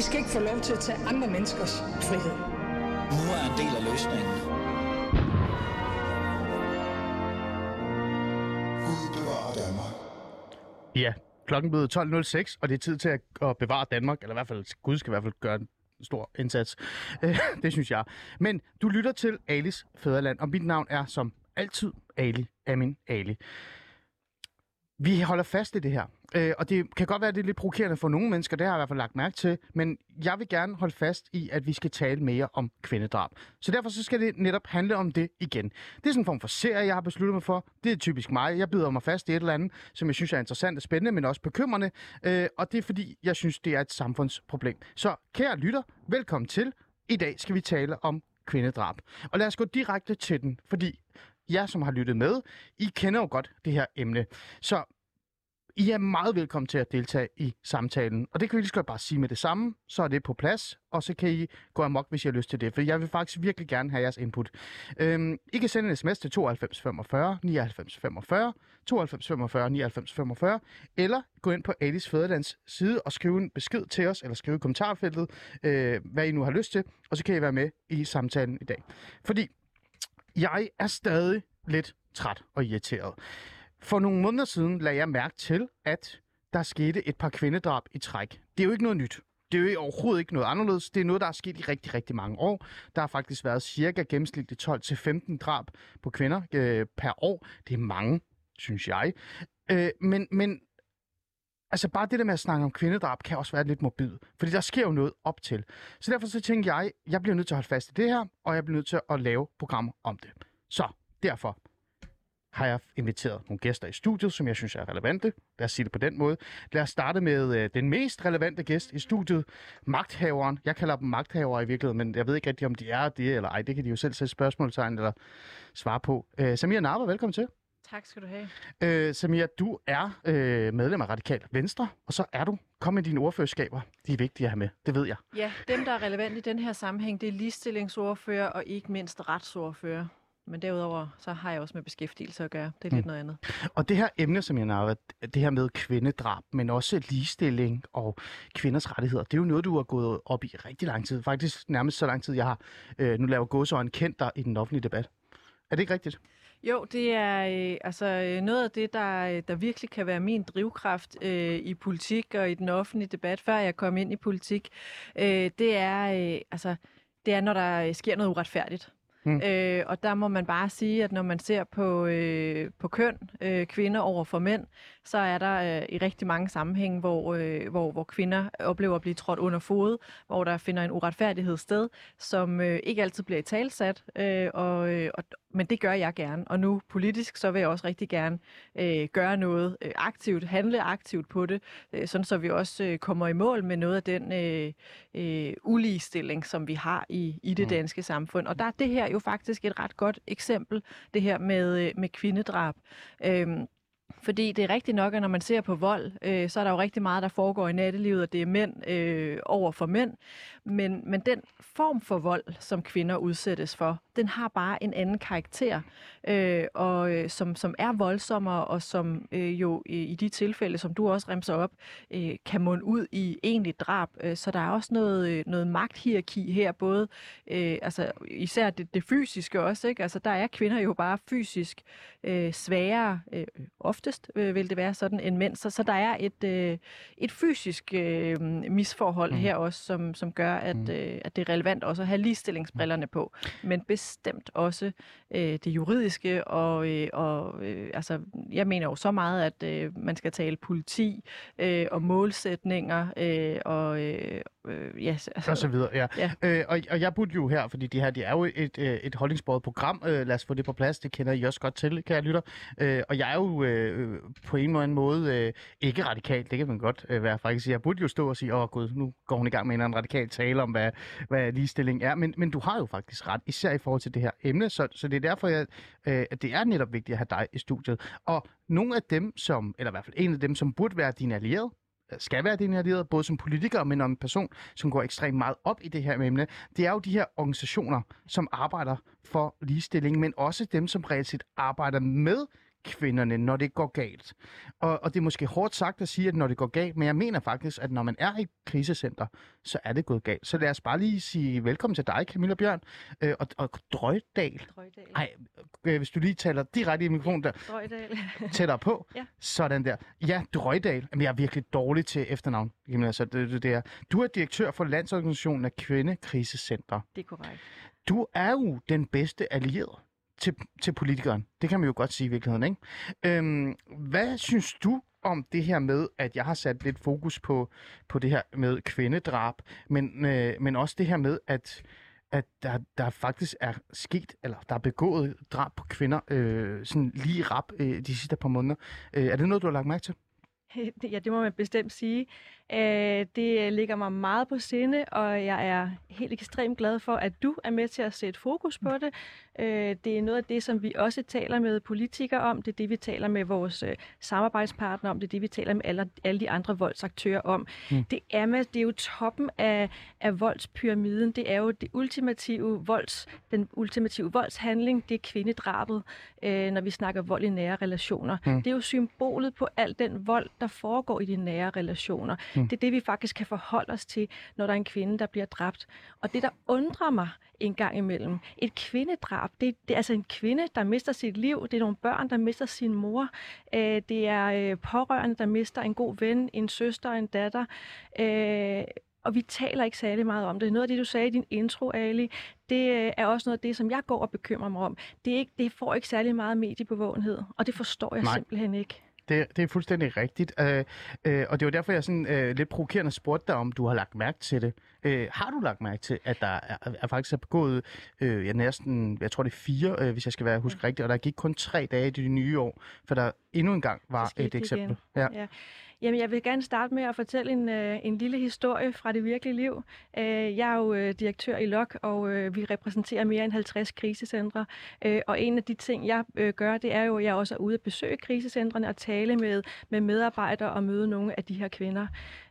I skal ikke få lov til at tage andre menneskers frihed. Nu er en del af løsningen. Ja, klokken blev 12.06, og det er tid til at, at bevare Danmark, eller i hvert fald, Gud skal i hvert fald gøre en stor indsats. Øh, det synes jeg. Men du lytter til Alis Fæderland, og mit navn er som altid Ali Amin Ali. Vi holder fast i det her, øh, og det kan godt være, at det er lidt provokerende for nogle mennesker, det har jeg i hvert fald lagt mærke til, men jeg vil gerne holde fast i, at vi skal tale mere om kvindedrab. Så derfor så skal det netop handle om det igen. Det er sådan en form for serie, jeg har besluttet mig for. Det er typisk mig. Jeg bider mig fast i et eller andet, som jeg synes er interessant og spændende, men også bekymrende, øh, og det er fordi, jeg synes, det er et samfundsproblem. Så kære lytter, velkommen til. I dag skal vi tale om kvindedrab. Og lad os gå direkte til den, fordi jer, som har lyttet med, I kender jo godt det her emne. Så i er meget velkommen til at deltage i samtalen. Og det kan vi lige så godt bare sige med det samme, så er det på plads, og så kan I gå amok, hvis I har lyst til det. For jeg vil faktisk virkelig gerne have jeres input. Øhm, I kan sende en sms til 92 45 99 45, 92 45 99 45, eller gå ind på Alice Fæderlands side og skrive en besked til os, eller skrive i kommentarfeltet, øh, hvad I nu har lyst til, og så kan I være med i samtalen i dag. Fordi jeg er stadig lidt træt og irriteret. For nogle måneder siden lagde jeg mærke til, at der skete et par kvindedrab i træk. Det er jo ikke noget nyt. Det er jo overhovedet ikke noget anderledes. Det er noget, der er sket i rigtig, rigtig mange år. Der har faktisk været cirka gennemsnitligt 12-15 drab på kvinder øh, per år. Det er mange, synes jeg. Øh, men, men altså bare det der med at snakke om kvindedrab kan også være lidt morbid. Fordi der sker jo noget op til. Så derfor så tænker jeg, jeg bliver nødt til at holde fast i det her, og jeg bliver nødt til at lave programmer om det. Så derfor har jeg inviteret nogle gæster i studiet, som jeg synes er relevante. Lad os sige det på den måde. Lad os starte med øh, den mest relevante gæst i studiet, magthaveren. Jeg kalder dem magthavere i virkeligheden, men jeg ved ikke rigtig, om de er det eller ej. Det kan de jo selv sætte spørgsmålstegn eller svare på. Øh, Samir Narva, velkommen til. Tak skal du have. Øh, Samir, du er øh, medlem af Radikal Venstre, og så er du. Kom med dine ordførerskaber. De er vigtige at have med. Det ved jeg. Ja, dem, der er relevant i den her sammenhæng, det er ligestillingsordfører og ikke mindst retsordfører. Men derudover, så har jeg også med beskæftigelse at gøre. Det er lidt Mm. noget andet. Og det her emne, som jeg navner, det her med kvindedrab, men også ligestilling og kvinders rettigheder, det er jo noget, du har gået op i rigtig lang tid. Faktisk nærmest så lang tid, jeg har øh, nu lavet gåsøjne kendt dig i den offentlige debat. Er det ikke rigtigt? Jo, det er øh, altså øh, noget af det, der, der virkelig kan være min drivkraft øh, i politik og i den offentlige debat, før jeg kom ind i politik. Øh, det er øh, altså det er, når der sker noget uretfærdigt. Mm. Øh, og der må man bare sige, at når man ser på, øh, på køn, øh, kvinder over for mænd, så er der øh, i rigtig mange sammenhænge, hvor, øh, hvor, hvor kvinder oplever at blive trådt under fod, hvor der finder en uretfærdighed sted, som øh, ikke altid bliver i talsat, øh, og, øh, og, men det gør jeg gerne. Og nu politisk, så vil jeg også rigtig gerne øh, gøre noget øh, aktivt, handle aktivt på det, øh, sådan så vi også øh, kommer i mål med noget af den øh, øh, uligestilling, som vi har i, i det Mm. danske samfund. Og der er det her jo faktisk et ret godt eksempel, det her med, øh, med kvindedrab. Øhm, fordi det er rigtigt nok, at når man ser på vold, øh, så er der jo rigtig meget, der foregår i nattelivet, og det er mænd øh, over for mænd. Men, men den form for vold, som kvinder udsættes for, den har bare en anden karakter, øh, og øh, som, som er voldsommere, og som øh, jo i, i de tilfælde, som du også remser op, øh, kan munde ud i egentlig drab. Øh, så der er også noget, øh, noget magthierarki her, både øh, altså især det, det fysiske også, ikke? Altså der er kvinder jo bare fysisk øh, sværere, øh, oftest øh, vil det være sådan, end mænd. Så, så der er et, øh, et fysisk øh, misforhold Mm. her også, som, som gør, at, Mm. øh, at det er relevant også at have ligestillingsbrillerne på. Men bestemt også øh, det juridiske, og, øh, og øh, altså, jeg mener jo så meget, at øh, man skal tale politi øh, og målsætninger, øh, og øh, øh, ja, Og så videre, ja. Ja. Øh, og, og jeg burde jo her, fordi det her det er jo et, øh, et holdningsbordet program. Øh, lad os få det på plads. Det kender I også godt til, kan jeg lytter. Øh, og jeg er jo øh, Øh, på en eller anden måde øh, ikke radikalt. Det kan man godt øh, være faktisk. Jeg burde jo stå og sige, åh gud, nu går hun i gang med en eller anden radikal tale om, hvad, hvad ligestilling er. Men, men du har jo faktisk ret, især i forhold til det her emne. Så, så det er derfor, jeg, øh, at det er netop vigtigt at have dig i studiet. Og nogle af dem, som, eller i hvert fald en af dem, som burde være din allierede, øh, skal være din allierede, både som politiker, men som en person, som går ekstremt meget op i det her emne, det er jo de her organisationer, som arbejder for ligestilling, men også dem, som reelt set arbejder med kvinderne, når det går galt. Og, og det er måske hårdt sagt at sige, at når det går galt, men jeg mener faktisk, at når man er i krisecenter, så er det gået galt. Så lad os bare lige sige velkommen til dig, Camilla Bjørn, øh, og, og Drøjdal. Drøjdal. Nej, øh, hvis du lige taler direkte i mikrofonen der, Drøjdal. tættere på. Ja. Sådan der. Ja, Drøjdal. Men jeg er virkelig dårlig til efternavn. Jamen, altså, det, det, det er. Du er direktør for Landsorganisationen af Kvindekrisecenter. det er korrekt. Du er jo den bedste allierede til, til politikeren. Det kan man jo godt sige i virkeligheden, ikke? Øhm, hvad synes du om det her med, at jeg har sat lidt fokus på, på det her med kvindedrab, men, øh, men også det her med, at at der, der faktisk er sket, eller der er begået drab på kvinder, øh, sådan lige rap øh, de sidste par måneder. Øh, er det noget, du har lagt mærke til? Ja, det må man bestemt sige. Øh, Det ligger mig meget på sinde, og jeg er helt ekstremt glad for, at du er med til at sætte fokus på det. Øh, Det er noget af det, som vi også taler med politikere om. Det er det, vi taler med vores øh, samarbejdspartnere om. Det er det, vi taler med alle, alle de andre voldsaktører om. Mm. Det, er med, det er jo toppen af, af voldspyramiden. Det er jo det ultimative volds, den ultimative voldshandling. Det er kvindedrabet, øh, når vi snakker vold i nære relationer. Mm. Det er jo symbolet på al den vold, der foregår i de nære relationer. Mm. Det er det, vi faktisk kan forholde os til, når der er en kvinde, der bliver dræbt. Og det, der undrer mig en gang imellem, et kvindedrab, det, det er altså en kvinde, der mister sit liv. Det er nogle børn, der mister sin mor. Øh, det er øh, pårørende, der mister en god ven, en søster, en datter. Øh, og vi taler ikke særlig meget om det. Noget af det, du sagde i din intro, Ali, det øh, er også noget af det, som jeg går og bekymrer mig om. Det, er ikke, det får ikke særlig meget mediebevågenhed, og det forstår jeg Nej. simpelthen ikke. Det, det er fuldstændig rigtigt. Øh, øh, og det var derfor, jeg sådan, øh, lidt provokerende spurgte dig, om du har lagt mærke til det. Øh, har du lagt mærke til, at der er, er faktisk er begået, øh, jeg næsten, jeg tror det er fire, øh, hvis jeg skal være huske rigtigt, og der gik kun tre dage i det nye år, for der endnu en gang var et eksempel. igen. Ja. Ja. Jamen, jeg vil gerne starte med at fortælle en, øh, en lille historie fra det virkelige liv. Øh, jeg er jo øh, direktør i LOK, og vi repræsenterer mere end 50 krisecentre. Og en af de ting, jeg gør, det er jo, at jeg også er ude at besøge krisecentrene og tale med, med medarbejdere og møde nogle af de her kvinder.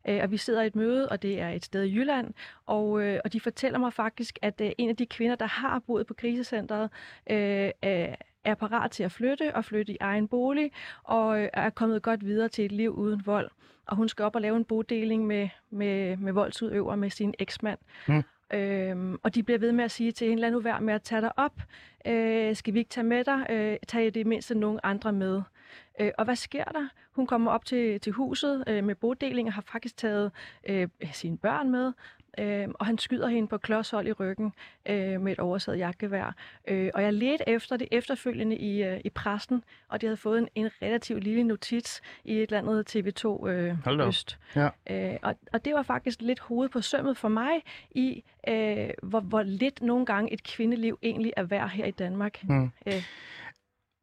Øh, og vi sidder i et møde, og det er et sted i Jylland, og, øh, og de fortæller mig faktisk, at øh, en af de kvinder, der har boet på krisecentret, øh, øh, er parat til at flytte og flytte i egen bolig, og øh, er kommet godt videre til et liv uden vold. Og hun skal op og lave en bodeling med, med, med voldsudøver med sin eksmand. Mm. Øhm, og de bliver ved med at sige til hende, lad nu være med at tage dig op. Øh, skal vi ikke tage med dig? Øh, tag i det mindste nogle andre med. Øh, og hvad sker der? Hun kommer op til, til huset øh, med bodeling og har faktisk taget øh, sine børn med. Øh, og han skyder hende på klodshold i ryggen øh, med et oversaget jagtgevær. Øh, og jeg ledte efter det efterfølgende i, øh, i pressen, og de havde fået en, en relativt lille notits i et eller andet TV2 øh, Hold. Øst. Ja. Øh, og, og det var faktisk lidt hovedet på sømmet for mig i, øh, hvor, hvor lidt nogle gange et kvindeliv egentlig er værd her i Danmark. Mm. Øh,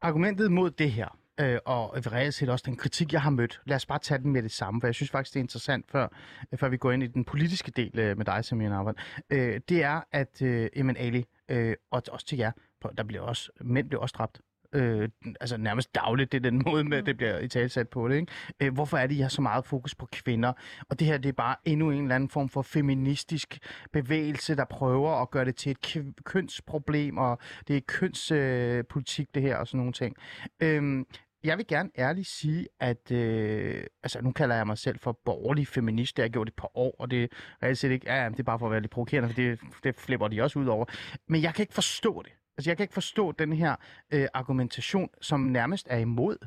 Argumentet mod det her, øh, og reelt set også den kritik, jeg har mødt, lad os bare tage den med det samme, for jeg synes faktisk, det er interessant, før, før vi går ind i den politiske del øh, med dig, Samir Narvan. Øh, det er, at øh, jamen Ali, øh, og også til jer, der bliver også, mænd bliver også dræbt. Øh, altså nærmest dagligt, det er den måde, med, det bliver i talsat på det. Ikke? Øh, hvorfor er det, I har så meget fokus på kvinder? Og det her, det er bare endnu en eller anden form for feministisk bevægelse, der prøver at gøre det til et kønsproblem, og det er kønspolitik, øh, politik, det her, og sådan nogle ting. Øhm, jeg vil gerne ærligt sige, at øh, altså, nu kalder jeg mig selv for borgerlig feminist. Det har jeg gjort et par år, og det er reelt set ikke, ja, ja, det er bare for at være lidt provokerende, for det, det flipper de også ud over. Men jeg kan ikke forstå det. Altså, jeg kan ikke forstå den her øh, argumentation, som nærmest er imod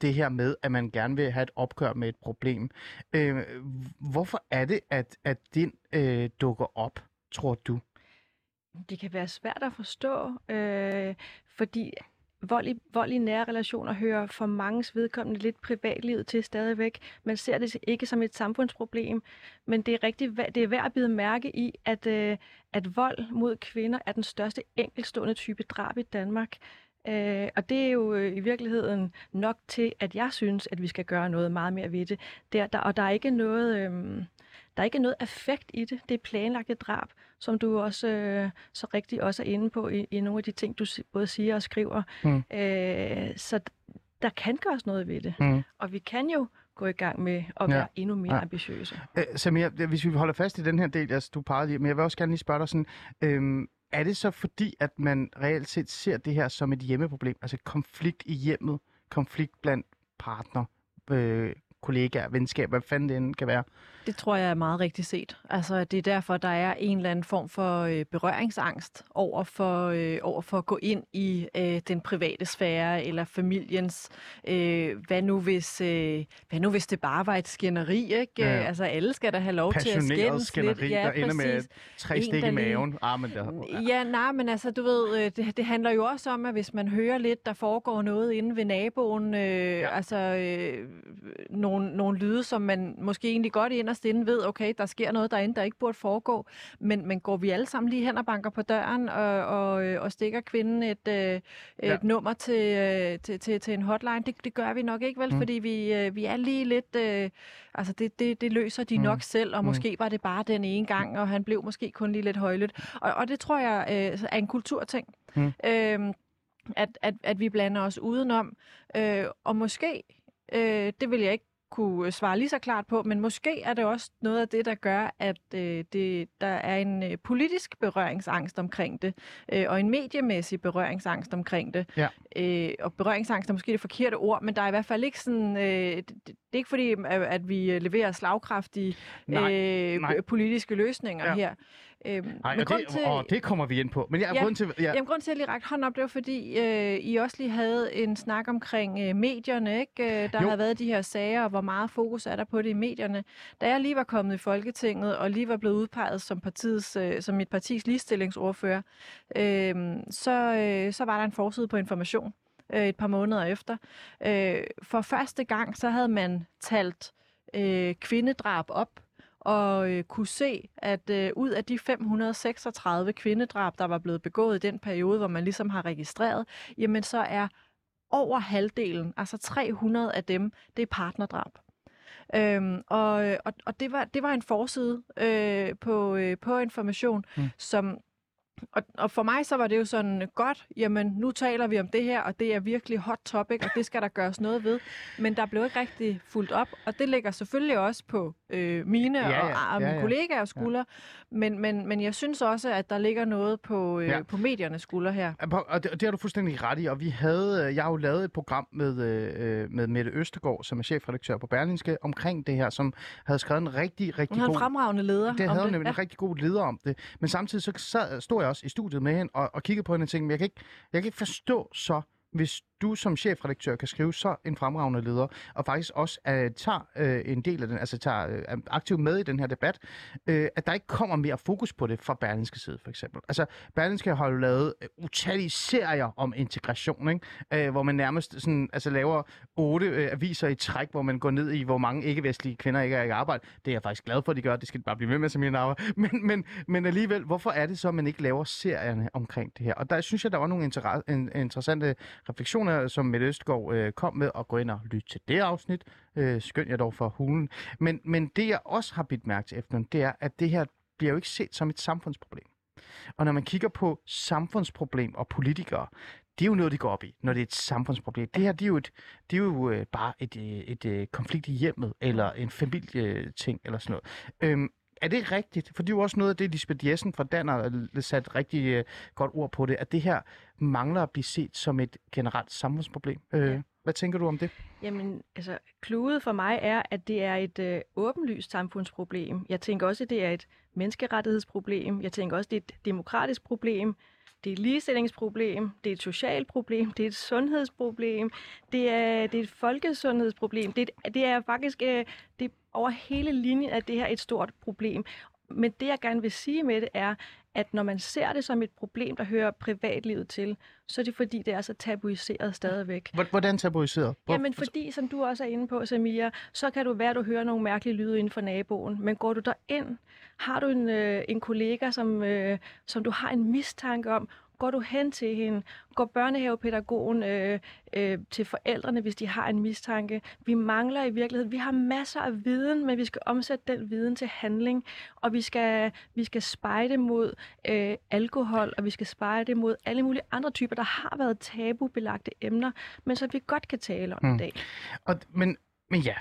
det her med, at man gerne vil have et opgør med et problem. Øh, hvorfor er det, at, at den øh, dukker op, tror du? det kan være svært at forstå, øh, fordi vold i, vold i nære relationer hører for manges vedkommende lidt privatlivet til stadigvæk. Man ser det ikke som et samfundsproblem, men det er, rigtig, det er værd at bide mærke i, at, øh, at vold mod kvinder er den største enkeltstående type drab i Danmark. Øh, og det er jo øh, i virkeligheden nok til, at jeg synes, at vi skal gøre noget meget mere ved det. Der, der, og der er ikke noget... Øh, der er ikke noget effekt i det. Det er planlagte drab, som du også øh, så rigtigt også er inde på i, i nogle af de ting, du både siger og skriver. Mm. Øh, så der kan gøres noget ved det. Mm. Og vi kan jo gå i gang med at Ja. være endnu mere Ja. ambitiøse. Øh, Samir, hvis vi holder fast i den her del, altså du pegede lige, men jeg vil også gerne lige spørge dig sådan, øhm, er det så fordi, at man reelt set ser det her som et hjemmeproblem, altså konflikt i hjemmet, konflikt blandt partner, øh, kollegaer, venskab, hvad fanden det end kan være. Det tror jeg er meget rigtigt set. Altså, det er derfor, der er en eller anden form for øh, berøringsangst over for, øh, over for at gå ind i øh, den private sfære eller familiens. Øh, hvad, nu hvis, øh, hvad nu hvis det bare var et skænderi? Ikke? Ja, ja. Altså, alle skal da have lov til at skændes skænderi, lidt. der ender med tre En, stik der i maven. Ah, men der, Ja, nej, men altså, du ved, øh, det, det handler jo også om, at hvis man hører lidt, der foregår noget inde ved naboen, øh, ja. altså øh, nogle, nogle lyde, som man måske egentlig godt inderst inde ved, okay, der sker noget derinde, der ikke burde foregå, men, men går vi alle sammen lige hen og banker på døren og, og, øh, og stikker kvinden et, øh, et Ja. nummer til, øh, til, til, til en hotline? Det, det gør vi nok ikke, vel? Mm. Fordi vi, øh, vi er lige lidt... Øh, altså, det, det, det løser de Mm. nok selv, og Mm. måske var det bare den ene gang, og han blev måske kun lige lidt højlydt. Og, og det tror jeg øh, er en kulturting. Mm. Øhm, at, at, at vi blander os udenom. Øh, og måske, øh, det vil jeg ikke kunne svare lige så klart på, men måske er det også noget af det, der gør, at øh, det, der er en øh, politisk berøringsangst omkring det, øh, og en mediemæssig berøringsangst omkring det. Ja. Øh, og berøringsangst er måske det forkerte ord, men der er i hvert fald ikke sådan... Øh, det, det er ikke fordi, at, vi øh, leverer slagkraftige Nej, øh, nej. politiske løsninger ja. her. Øhm, men og det, og det kommer vi ind på. Men jeg Ja. grund til... Ja, Jamen, grund til, at jeg lige rakte hånden op, det var fordi, øh, I også lige havde en snak omkring øh, medierne, ikke? Øh, der Jo. har været de her sager, og hvor meget fokus er der på det i medierne. Da jeg lige var kommet i Folketinget, og lige var blevet udpeget som, partiets, øh, som mit partis ligestillingsordfører, øh, så, øh, så var der en forside på information øh, et par måneder efter. Øh, for første gang, så havde man talt øh, kvindedrab op, og øh, kunne se, at øh, ud af de 536 kvindedrab, der var blevet begået i den periode, hvor man ligesom har registreret, jamen så er over halvdelen, altså 300 af dem, det er partnerdrab. Øhm, og og, og det, var, det var en forside øh, på, øh, på information, Mm. mm. som og, og for mig så var det jo sådan godt, jamen nu taler vi om det her, og det er virkelig hot topic, og det skal der gøres noget ved. Men der blev ikke rigtig fuldt op, og det ligger selvfølgelig også på øh, mine Ja, ja, og, og ja, mine ja. kollegaers skuldre, men, men, men jeg synes også, at der ligger noget på, øh, Ja. ja. på mediernes skuldre her. Og det, og det har du fuldstændig ret i, og vi havde, øh, jeg har jo lavet et program med, øh, med Mette Østegård, som er chefredaktør på Berlingske, omkring det her, som havde skrevet en rigtig, rigtig Hun har en god... fremragende leder Det havde det. nemlig en rigtig god leder om det. Men samtidig så sad, stod jeg også i studiet med hende og, og kiggede på hende og tænkte, "Men jeg kan, ikke, jeg kan ikke forstå så, hvis du som chefredaktør kan skrive så en fremragende leder, og faktisk også uh, tager uh, en del af den, altså tager uh, aktivt med i den her debat, uh, at der ikke kommer mere fokus på det fra Berlingske side, for eksempel. Altså, Berlingske har jo lavet uh, utallige serier om integration, ikke? Uh, hvor man nærmest sådan, altså, laver otte uh, aviser i træk, hvor man går ned i, hvor mange ikke-vestlige kvinder ikke er i arbejde. Det er jeg faktisk glad for, at de gør. Det skal de bare blive ved med, som jeg men, men, men alligevel, hvorfor er det så, at man ikke laver serierne omkring det her? Og der synes jeg, der var nogle inter- en, interessante refleksioner, som Mette Østgaard øh, kom med, og gå ind og lytte til det afsnit. Øh, skøn jeg dog for hulen. Men, men det, jeg også har bidt mærke til efter, det er, at det her bliver jo ikke set som et samfundsproblem. Og når man kigger på samfundsproblem og politikere, det er jo noget, de går op i, når det er et samfundsproblem. Det her, det er jo, et, det er jo øh, bare et, øh, et, et konflikt i hjemmet, eller en familieting, eller sådan noget. Øhm, er det rigtigt? For det er jo også noget af det, Lisbeth Jessen fra Danner satte sat rigtig øh, godt ord på det, at det her mangler at blive set som et generelt samfundsproblem. Øh, Ja. Hvad tænker du om det? Jamen, altså, kludet for mig er, at det er et øh, åbenlyst samfundsproblem. Jeg tænker også, at det er et menneskerettighedsproblem. Jeg tænker også, at det er et demokratisk problem. Det er et ligestillingsproblem. Det er et socialt problem. Det er et sundhedsproblem. Det er, det er et folkesundhedsproblem. Det er, det er faktisk øh, det er over hele linjen, at det her er et stort problem. Men det, jeg gerne vil sige med det, er, at når man ser det som et problem, der hører privatlivet til, så er det fordi, det er så tabuiseret stadigvæk. Hvor- Hvordan tabuiseret? Hvor- Jamen fordi, som du også er inde på, Samia, så kan du være, at du hører nogle mærkelige lyde inden for naboen. Men går du derind, har du en, øh, en kollega, som, øh, som du har en mistanke om, går du hen til hende, går børnehavepædagogen øh, øh, til forældrene, hvis de har en mistanke. Vi mangler i virkeligheden, vi har masser af viden, men vi skal omsætte den viden til handling, og vi skal, vi skal spejde mod øh, alkohol, og vi skal spejde mod alle mulige andre typer, der har været tabubelagte emner, men som vi godt kan tale om Mm. i dag. Og, men, men ja,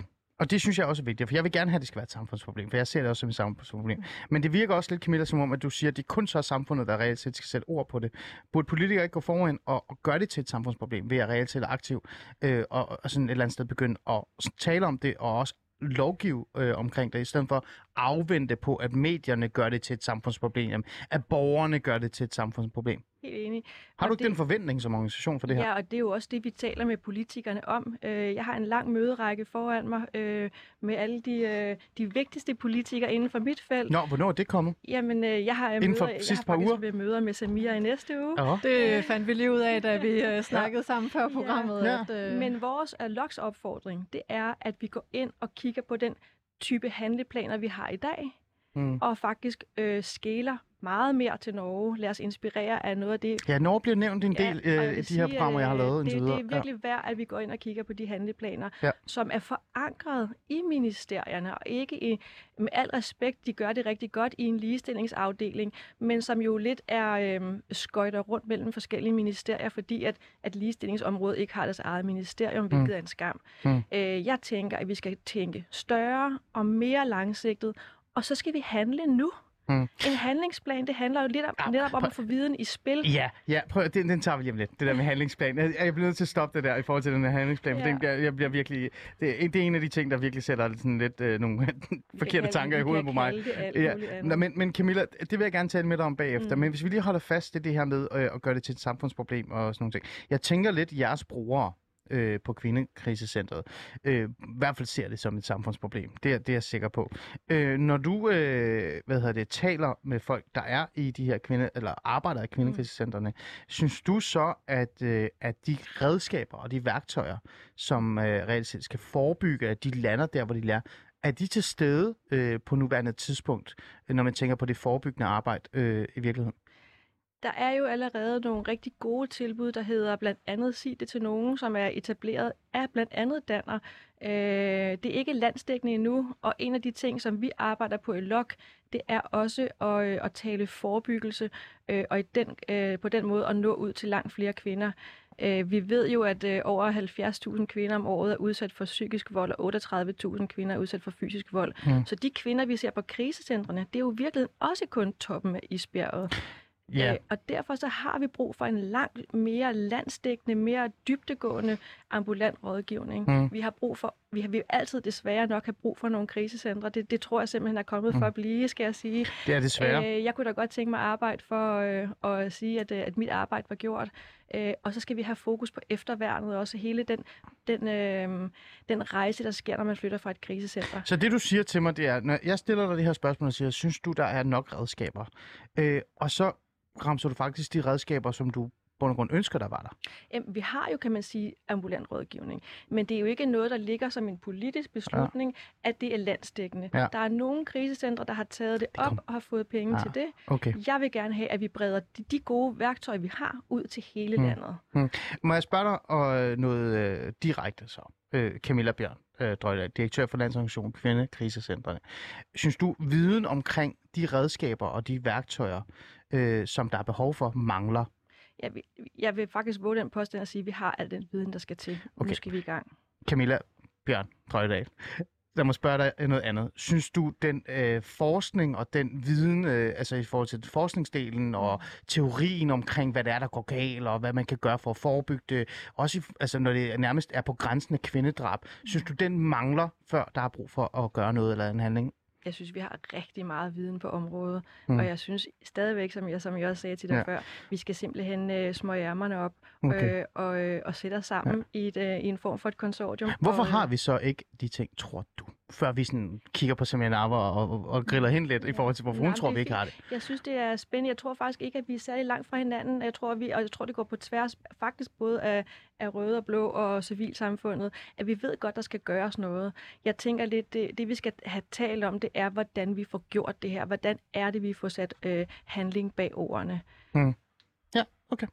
og det synes jeg også er vigtigt, for jeg vil gerne have, at det skal være et samfundsproblem, for jeg ser det også som et samfundsproblem. Men det virker også lidt, Camilla, som om, at du siger, at det kun så samfundet, der reelt set skal sætte ord på det. Burde politikere ikke gå foran og, og gøre det til et samfundsproblem ved at reelt set aktiv øh, og, og sådan et eller andet sted begynde at tale om det og også lovgive øh, omkring det, i stedet for afvente på, at medierne gør det til et samfundsproblem, at borgerne gør det til et samfundsproblem. Helt enig. Har Og du ikke det- den forventning som organisation for det her? Ja, og det er jo også det, vi taler med politikerne om. Øh, Jeg har en lang møderække foran mig øh, med alle de, øh, de vigtigste politikere inden for mit felt. Nå, hvornår er det kommet? Jamen, jeg har, Inden for møder, jeg sidste har par faktisk uger? ved møder med Samira i næste uge. Ja. Det fandt vi lige ud af, da vi snakkede sammen før programmet. Ja. At, øh, Men vores LOKs opfordring, det er, at vi går ind og kigger på den type handleplaner, vi har i dag, Mm. og faktisk øh, skæler meget mere til Norge. Lad os inspirere af noget af det, Ja, Norge bliver nævnt en del øh, vil i de her programmer, jeg har øh, lavet det, det er virkelig værd, at vi går ind og kigger på de handleplaner, Ja. som er forankret i ministerierne, og ikke i, med al respekt, de gør det rigtig godt i en ligestillingsafdeling, men som jo lidt er øh, skøjter rundt mellem forskellige ministerier, fordi at, at ligestillingsområdet ikke har deres eget ministerium, hvilket er en skam. Mm. Øh, jeg tænker, at vi skal tænke større og mere langsigtet, og så skal vi handle nu. Mm. En handlingsplan, det handler jo lidt om, Ja, netop om at få viden i spil. Ja, ja, prøv, den, den tager vi lige om lidt, det der med handlingsplan. Jeg, jeg bliver nødt til at stoppe det der i forhold til den her handlingsplan, for Ja. den, bliver- jeg bliver virkelig, det, er- det er en af de ting, der virkelig sætter sådan lidt øh, nogle forkerte tanker i hovedet på mig. Ja. Nå, men, men Camilla, det vil jeg gerne tale med dig om bagefter. Mm. Men hvis vi lige holder fast i det her med øh, at gøre det til et samfundsproblem og sådan nogle ting. Jeg tænker lidt, jeres brugere øh, på kvindekrisecentret øh, i hvert fald ser det som et samfundsproblem. Det er, det er jeg sikker på. Øh, når du øh, hvad hedder det, taler med folk, der er i de her kvinde, eller arbejder i kvindekrisecentrene, mm. synes du så, at, øh, at de redskaber og de værktøjer, som øh, reelt set skal forebygge, at de lander der, hvor de lærer, er de til stede øh, på nuværende tidspunkt, når man tænker på det forebyggende arbejde øh, i virkeligheden? Der er jo allerede nogle rigtig gode tilbud, der hedder blandt andet Sig det til nogen, som er etableret af blandt andet Danner. Øh, det er ikke landsdækkende endnu, og en af de ting, som vi arbejder på i LOK, det er også at, øh, at tale forebyggelse, øh, og i den, øh, på den måde at nå ud til langt flere kvinder. Øh, vi ved jo, at øh, over 70.000 kvinder om året er udsat for psykisk vold, og 38.000 kvinder er udsat for fysisk vold. Mm. Så de kvinder, vi ser på krisecentrene, det er jo virkelig også kun toppen af isbjerget. Ja, Øh, og derfor så har vi brug for en langt mere landsdækkende, mere dybtegående ambulant rådgivning. Mm. Vi har brug for, vi har vi altid desværre nok have brug for nogle krisecentre. Det, det tror jeg simpelthen er kommet for at blive, skal jeg sige. det er desværre. Øh, jeg kunne da godt tænke mig at arbejde for øh, at sige, at, øh, at mit arbejde var gjort. Øh, og så skal vi have fokus på efterværnet også. Hele den, den, øh, den rejse, der sker, når man flytter fra et krisecenter. Så det, du siger til mig, det er, når jeg stiller dig det her spørgsmål og siger, synes du, der er nok redskaber? Øh, og så ramser du faktisk de redskaber, som du på grund ønsker, der var der. Jamen, vi har jo, kan man sige, ambulant rådgivning, men det er jo ikke noget, der ligger som en politisk beslutning, ja. at det er landsdækkende. Ja. Der er nogle krisecentre, der har taget det op kom- og har fået penge Ja. til det. Okay. Jeg vil gerne have, at vi breder de, de gode værktøjer, vi har, ud til hele Mm. landet. Må jeg spørge dig øh, noget øh, direkte så? Øh, Camilla Bjørn, øh, direktør for Landsorganisationen Kvindekrisecentrene. Synes du, viden omkring de redskaber og de værktøjer, øh, som der er behov for, mangler? Jeg vil, jeg vil faktisk våge den påstand at sige, at vi har al den viden, der skal til. Okay. Nu skal vi i gang. Camilla Bjørn Drøjdag, lad mig spørge dig noget andet. Synes du, den øh, forskning og den viden, øh, altså i forhold til forskningsdelen og teorien omkring, hvad det er, der går galt, og hvad man kan gøre for at forebygge det, også i, altså når det nærmest er på grænsen af kvindedrab, synes du, den mangler, før der er brug for at gøre noget eller en handling? Jeg synes, vi har rigtig meget viden på området, Mm. og jeg synes stadigvæk, som jeg, som jeg også sagde til dig Ja. før, vi skal simpelthen øh, smøge ærmerne op Okay. øh, og, øh, og sætte os sammen ja. i, et, øh, i en form for et konsortium. Hvorfor og, øh, har vi så ikke de ting, tror du? Før vi sådan kigger på seminarer og, og, og griller hen lidt i forhold til, hvorfor hun tror, vi ikke har det. Jeg synes, det er spændende. Jeg tror faktisk ikke, at vi er særlig langt fra hinanden. Jeg tror, vi, og jeg tror, det går på tværs faktisk både af, af røde og blå og civilsamfundet, at vi ved godt, der skal gøres noget. Jeg tænker lidt, det, det vi skal have talt om, det er, hvordan vi får gjort det her. Hvordan er det, vi får sat øh, handling bag ordene. Ja, okay.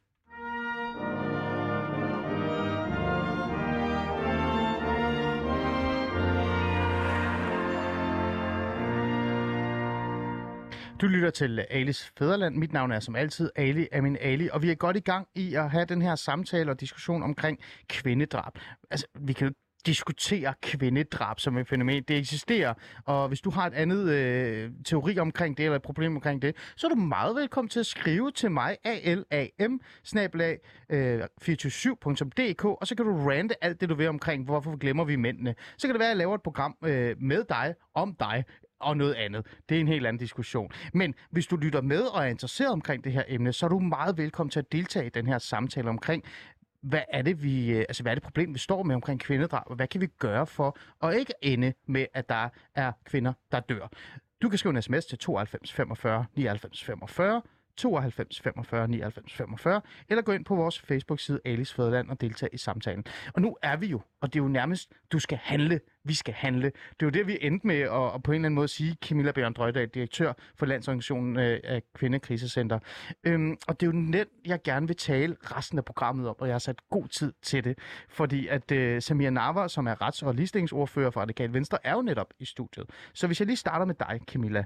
Du lytter til Alis Fæderland. Mit navn er som altid Ali Amin Ali, og vi er godt i gang i at have den her samtale og diskussion omkring kvindedrab. Altså, vi kan jo diskutere kvindedrab som et fænomen. Det eksisterer, og hvis du har et andet øh, teori omkring det, eller et problem omkring det, så er du meget velkommen til at skrive til mig, alam, snablag, øh, 247.dk, og så kan du rante alt det, du vil omkring, hvorfor glemmer vi mændene. Så kan det være, at jeg laver et program øh, med dig, om dig, og noget andet. Det er en helt anden diskussion. Men hvis du lytter med og er interesseret omkring det her emne, så er du meget velkommen til at deltage i den her samtale omkring, hvad er det, vi, øh, altså, hvad er det problem, vi står med omkring kvindedrab, og hvad kan vi gøre for at ikke ende med, at der er kvinder, der dør? Du kan skrive en sms til 92 45 99 45, 92 45 99 45, eller gå ind på vores Facebook-side Alice Fæderland og deltage i samtalen. Og nu er vi jo, og det er jo nærmest, du skal handle vi skal handle. Det er jo det, vi endte med at, at på en eller anden måde sige, Camilla Bjørn Drøjdal, direktør for Landsorganisationen øh, af Kvindekrisecenter. Øhm, og det er jo net, jeg gerne vil tale resten af programmet om, og jeg har sat god tid til det, fordi at øh, Samir Navar, som er rets- og ligestillingsordfører for Radikal Venstre, er jo netop i studiet. Så hvis jeg lige starter med dig, Camilla.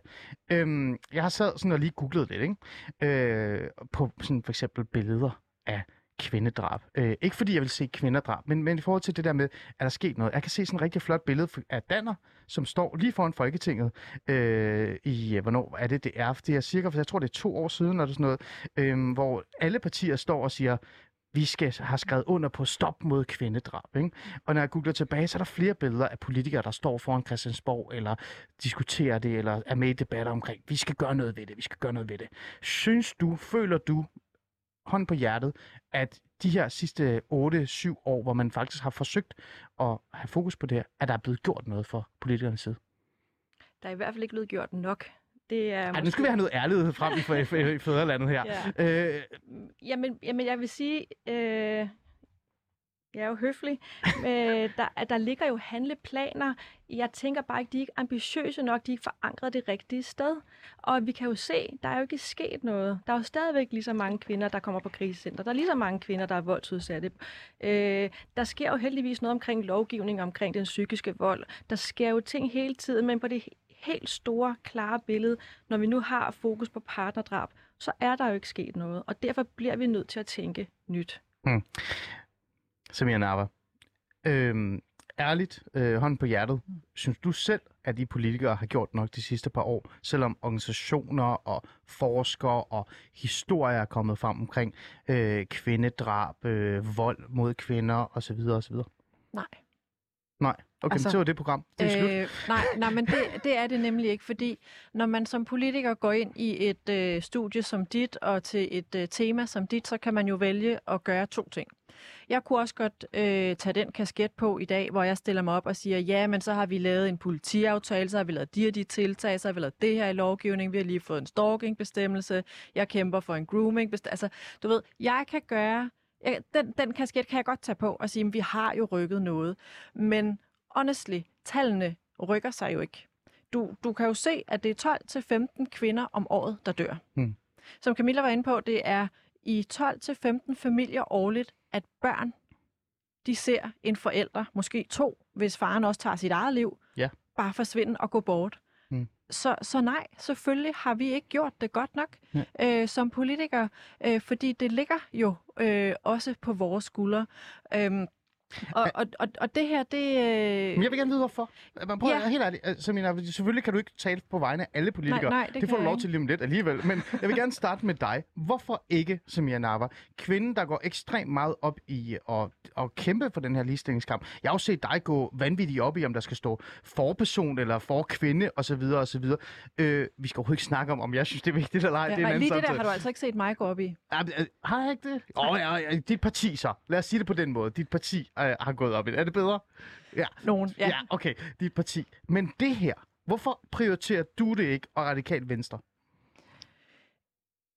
Øhm, jeg har sad sådan og lige googlet lidt, ikke? Øh, på sådan for eksempel billeder af kvindedrab. Øh, ikke fordi jeg vil se kvindedrab, men, men i forhold til det der med, er der sket noget. Jeg kan se sådan et rigtig flot billede af Danner, som står lige foran Folketinget øh, i, øh, hvornår er det, det er? Det er cirka, for jeg tror, det er to år siden, eller sådan noget, øh, hvor alle partier står og siger, vi skal have skrevet under på stop mod kvindedrab. Ikke? Og når jeg googler tilbage, så er der flere billeder af politikere, der står foran Christiansborg, eller diskuterer det, eller er med i debatter omkring, vi skal gøre noget ved det, vi skal gøre noget ved det. Synes du, føler du, hånd på hjertet, at de her sidste 8-7 år, hvor man faktisk har forsøgt at have fokus på det her, at der er blevet gjort noget for politikernes side? Der er i hvert fald ikke blevet gjort nok. Det er Ej, måske... nu skal vi have noget ærlighed frem i, fædrelandet her. Ja. Øh, Jamen, jamen, jeg vil sige, øh, jeg er jo høflig, øh, der, der ligger jo handleplaner. Jeg tænker bare ikke, de er ikke ambitiøse nok, de er ikke forankret det rigtige sted. Og vi kan jo se, der er jo ikke sket noget. Der er jo stadigvæk lige så mange kvinder, der kommer på krisecenter. Der er lige så mange kvinder, der er voldsudsatte. Øh, der sker jo heldigvis noget omkring lovgivning, omkring den psykiske vold. Der sker jo ting hele tiden, men på det helt store, klare billede, når vi nu har fokus på partnerdrab, så er der jo ikke sket noget. Og derfor bliver vi nødt til at tænke nyt. Hmm. Samir Nava, øhm, ærligt, øh, hånd på hjertet, synes du selv, at de politikere har gjort nok de sidste par år, selvom organisationer og forskere og historier er kommet frem omkring øh, kvindedrab, øh, vold mod kvinder osv. osv.? Nej. Nej, okay, altså, Altså, så var det program. Det er slut. Øh, nej, nej, men det, det er det nemlig ikke, fordi når man som politiker går ind i et øh, studie som dit og til et øh, tema som dit, så kan man jo vælge at gøre to ting. Jeg kunne også godt øh, tage den kasket på i dag, hvor jeg stiller mig op og siger, ja, men så har vi lavet en politiaftale, så har vi lavet de og de tiltag, så har vi lavet det her i lovgivning, vi har lige fået en stalkingbestemmelse, jeg kæmper for en grooming Altså, du ved, jeg kan gøre, jeg, den, den kasket kan jeg godt tage på og sige, at vi har jo rykket noget. Men honestly, tallene rykker sig jo ikke. Du, du kan jo se, at det er 12-15 kvinder om året, der dør. Hmm. Som Camilla var inde på, det er i 12-15 familier årligt, at børn de ser en forælder, måske to, hvis faren også tager sit eget liv, Ja. bare forsvinde og gå bort. Hmm. Så, så nej, selvfølgelig har vi ikke gjort det godt nok Ja. øh, som politikere, øh, fordi det ligger jo øh, også på vores skuldre. Øhm, og, og, og, og det her, det... Øh, Men jeg vil gerne vide, hvorfor. Man prøver, Ja. helt ærligt, altså, mener, selvfølgelig kan du ikke tale på vegne af alle politikere. nej, det det kan får du lov til lige om lidt alligevel. Men jeg vil gerne starte med dig. Hvorfor ikke, Samia Nava? Kvinden, der går ekstremt meget op i at, at kæmpe for den her ligestillingskamp. Jeg har jo set dig gå vanvittigt op i, om der skal stå forperson eller for kvinde osv. osv. Øh, vi skal overhovedet ikke snakke om, om jeg synes, det er vigtigt eller ej. ja, det er en nej, anden lige det der har du altså ikke set mig gå op i. Ja, øh, Har jeg ikke det? Åh, oh, ja, ja, dit parti så. Lad os sige det på den måde. Dit parti øh, har gået op i. Er det bedre? Ja. Nogen, ja. ja, okay. Dit parti. Men det her, hvorfor prioriterer du det ikke, og radikalt venstre?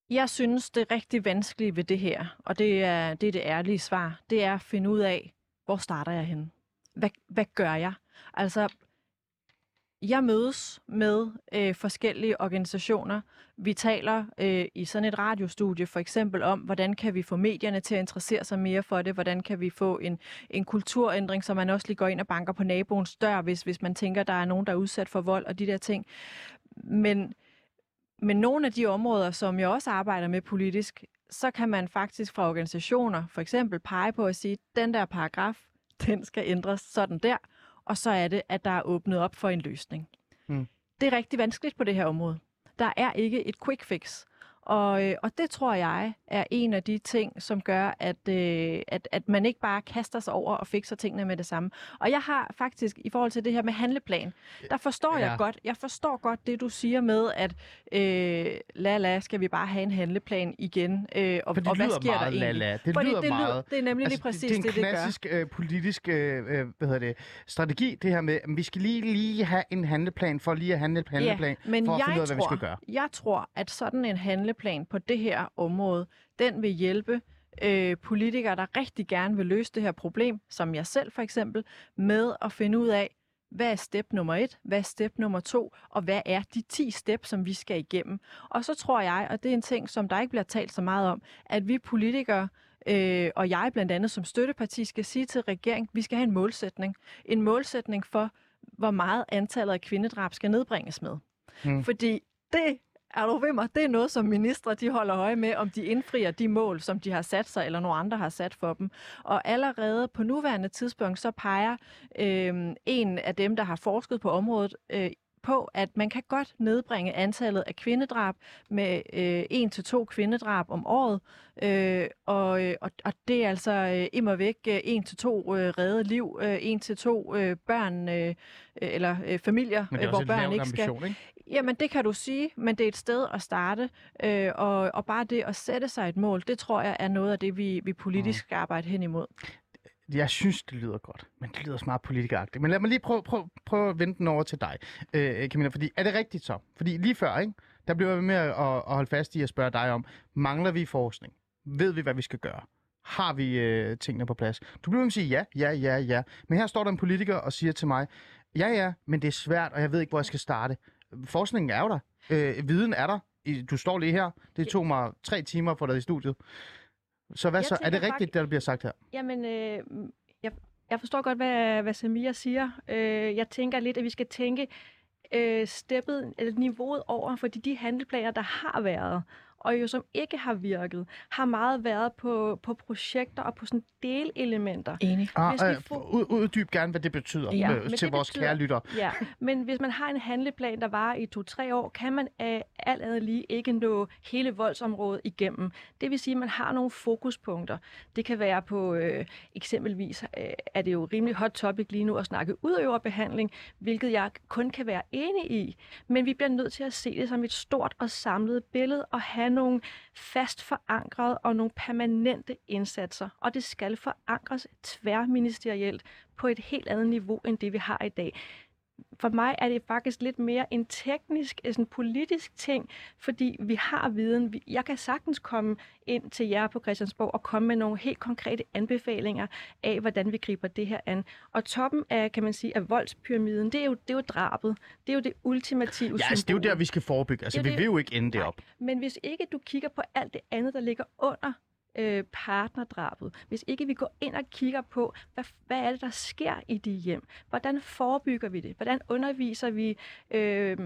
Jeg synes, det er rigtig vanskeligt ved det her, og det er det, er det ærlige svar, det er at finde ud af, hvor starter jeg henne? Hvad, hvad gør jeg? Altså, jeg mødes med øh, forskellige organisationer. Vi taler øh, i sådan et radiostudie for eksempel om, hvordan kan vi få medierne til at interessere sig mere for det? Hvordan kan vi få en, en kulturændring, så man også lige går ind og banker på naboens dør, hvis, hvis man tænker, der er nogen, der er udsat for vold og de der ting. Men, men nogle af de områder, som jeg også arbejder med politisk, så kan man faktisk fra organisationer for eksempel pege på at sige, den der paragraf, den skal ændres sådan der, og så er det, at der er åbnet op for en løsning. Mm. Det er rigtig vanskeligt på det her område. Der er ikke et quick fix. Og, øh, og det tror jeg er en af de ting, som gør, at, øh, at, at man ikke bare kaster sig over og fikser tingene med det samme. Og jeg har faktisk, i forhold til det her med handleplan, der forstår Ja. jeg godt, jeg forstår godt det, du siger med, at øh, la la, skal vi bare have en handleplan igen, øh, og, det og hvad lyder sker meget der egentlig? la-la. Det Fordi lyder det, meget... lyder, det er nemlig lige præcis det, det er en det, det gør. klassisk øh, politisk øh, øh, hvad hedder det, strategi, det her med, at vi skal lige, lige have en handleplan for lige at handle en handleplan, men for at jeg finde ud af, hvad vi skal gøre. Jeg tror, at sådan en handleplan på det her område, den vil hjælpe øh, politikere, der rigtig gerne vil løse det her problem, som jeg selv for eksempel, med at finde ud af, hvad er step nummer et, hvad er step nummer to, og hvad er de 10 step, som vi skal igennem. Og så tror jeg, og det er en ting, som der ikke bliver talt så meget om, at vi politikere, øh, og jeg blandt andet som støtteparti, skal sige til regeringen, at vi skal have en målsætning. En målsætning for, hvor meget antallet af kvindedrab skal nedbringes med. Mm. Fordi det er du ved mig, det er noget, som ministre de holder øje med, om de indfrier de mål, som de har sat sig, eller nogle andre har sat for dem. Og allerede på nuværende tidspunkt, så peger øh, en af dem, der har forsket på området, øh, på, at man kan godt nedbringe antallet af kvindedrab med øh, en til to kvindedrab om året, øh, og, øh, og, og det er altså øh, immer væk øh, en til to øh, redde liv, øh, en til to øh, børn øh, eller øh, familier, øh, hvor børn ikke skal. ambition, ikke? Jamen, det kan du sige, men det er et sted at starte, øh, og, og bare det at sætte sig et mål, det tror jeg er noget af det, vi, vi politisk skal arbejde hen imod. Jeg synes, det lyder godt, men det lyder smart meget politikeragtigt. Men lad mig lige prøve, prøve, prøve at vende den over til dig, øh, Camilla. Fordi er det rigtigt så? Fordi lige før, ikke, der blev jeg med at, at holde fast i at spørge dig om, mangler vi forskning? Ved vi, hvad vi skal gøre? Har vi øh, tingene på plads? Du bliver med at sige ja, ja, ja, ja. Men her står der en politiker og siger til mig, ja, ja, men det er svært, og jeg ved ikke, hvor jeg skal starte. Forskningen er jo der. Øh, viden er der. Du står lige her. Det tog mig tre timer at få dig i studiet. Så hvad Jeg så? Er det rigtigt, det der bliver sagt her? Jamen, øh, jeg, jeg forstår godt, hvad, hvad Samia siger. Øh, jeg tænker lidt, at vi skal tænke øh, steppet, eller niveauet over, fordi de handleplaner, der har været, og jo som ikke har virket, har meget været på, på projekter og på sådan delelementer. Enig. Ah, Hvis vi øh, får- ud, uddyb gerne, hvad det betyder Ja, øh, til det vores betyder- kære lytter. Ja, men hvis man har en handleplan, der varer i to-tre år, kan man af alt andet lige ikke nå hele voldsområdet igennem. Det vil sige, at man har nogle fokuspunkter. Det kan være på, øh, eksempelvis øh, er det jo rimelig hot topic lige nu at snakke udøverbehandling, hvilket jeg kun kan være enig i. Men vi bliver nødt til at se det som et stort og samlet billede og have nogle fast forankrede og nogle permanente indsatser. Og det skal forankres tværministerielt på et helt andet niveau, end det vi har i dag for mig er det faktisk lidt mere en teknisk, sådan politisk ting, fordi vi har viden. Vi- Jeg kan sagtens komme ind til jer på Christiansborg og komme med nogle helt konkrete anbefalinger af, hvordan vi griber det her an. Og toppen af, kan man sige, af voldspyramiden, det er jo, det er jo drabet. Det er jo det ultimative Ja, altså, det er jo der, vi skal forebygge. Altså, Det vi det- vil jo ikke ende derop. Men hvis ikke du kigger på alt det andet, der ligger under øh, partnerdrabet, hvis ikke vi går ind og kigger på, hvad, hvad er det, der sker i de hjem? Hvordan forebygger vi det? Hvordan underviser vi øh,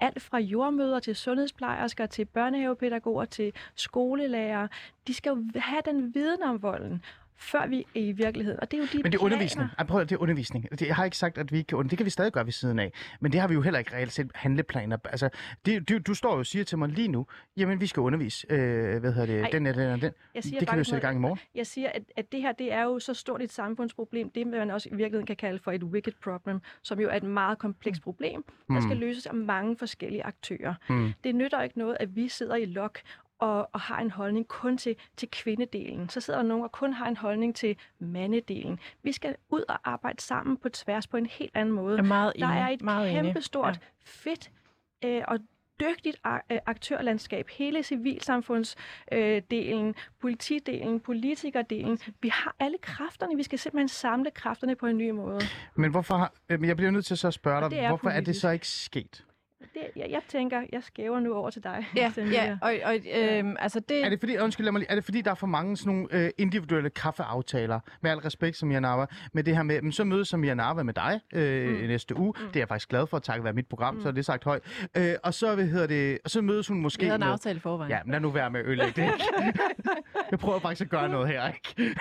alt fra jordmøder til sundhedsplejersker, til børnehavepædagoger, til skolelærer? De skal jo have den viden om volden, før vi er i virkeligheden. Og det er jo de Men det er planer. undervisning. Ej, prøv, at- det er undervisning. Det, jeg har ikke sagt, at vi ikke kan Det kan vi stadig gøre ved siden af. Men det har vi jo heller ikke reelt set handleplaner. Altså, det, du, du står jo og siger til mig lige nu, jamen vi skal undervise, øh, hvad hedder det, Ej, den den og den. Jeg siger Det kan vi jo sætte i gang i morgen. Jeg siger, at, at det her det er jo så stort et samfundsproblem, det man også i virkeligheden kan kalde for et wicked problem, som jo er et meget komplekst problem, der skal løses af mange forskellige aktører. Mm. Det nytter ikke noget, at vi sidder i lok og, og har en holdning kun til, til kvindedelen. Så sidder der nogen, og kun har en holdning til mandedelen. Vi skal ud og arbejde sammen på tværs på en helt anden måde. Er meget Der er et meget kæmpestort, ja. fedt øh, og dygtigt øh, aktørlandskab. Hele civilsamfundsdelen, øh, delen, politidelen, politikerdelen. Vi har alle kræfterne. Vi skal simpelthen samle kræfterne på en ny måde. Men hvorfor har, øh, men jeg bliver nødt til så at spørge dig, er hvorfor er det politisk. så ikke sket? Det, jeg, jeg tænker, jeg skæver nu over til dig. Ja, ja og, og øhm, altså det... Er det fordi, undskyld, mig lige, er det fordi, der er for mange sådan nogle øh, individuelle kaffeaftaler, med al respekt som Nava, med det her med, så mødes som Nava med dig øh, mm. næste uge. Mm. Det er jeg faktisk glad for, tak være mit program, mm. så er det sagt højt. Øh, og så, hvad hedder det, og så mødes hun måske Vi havde en med... aftale i forvejen. Ja, men lad nu være med at det. ikke? jeg prøver faktisk at gøre noget her, ikke?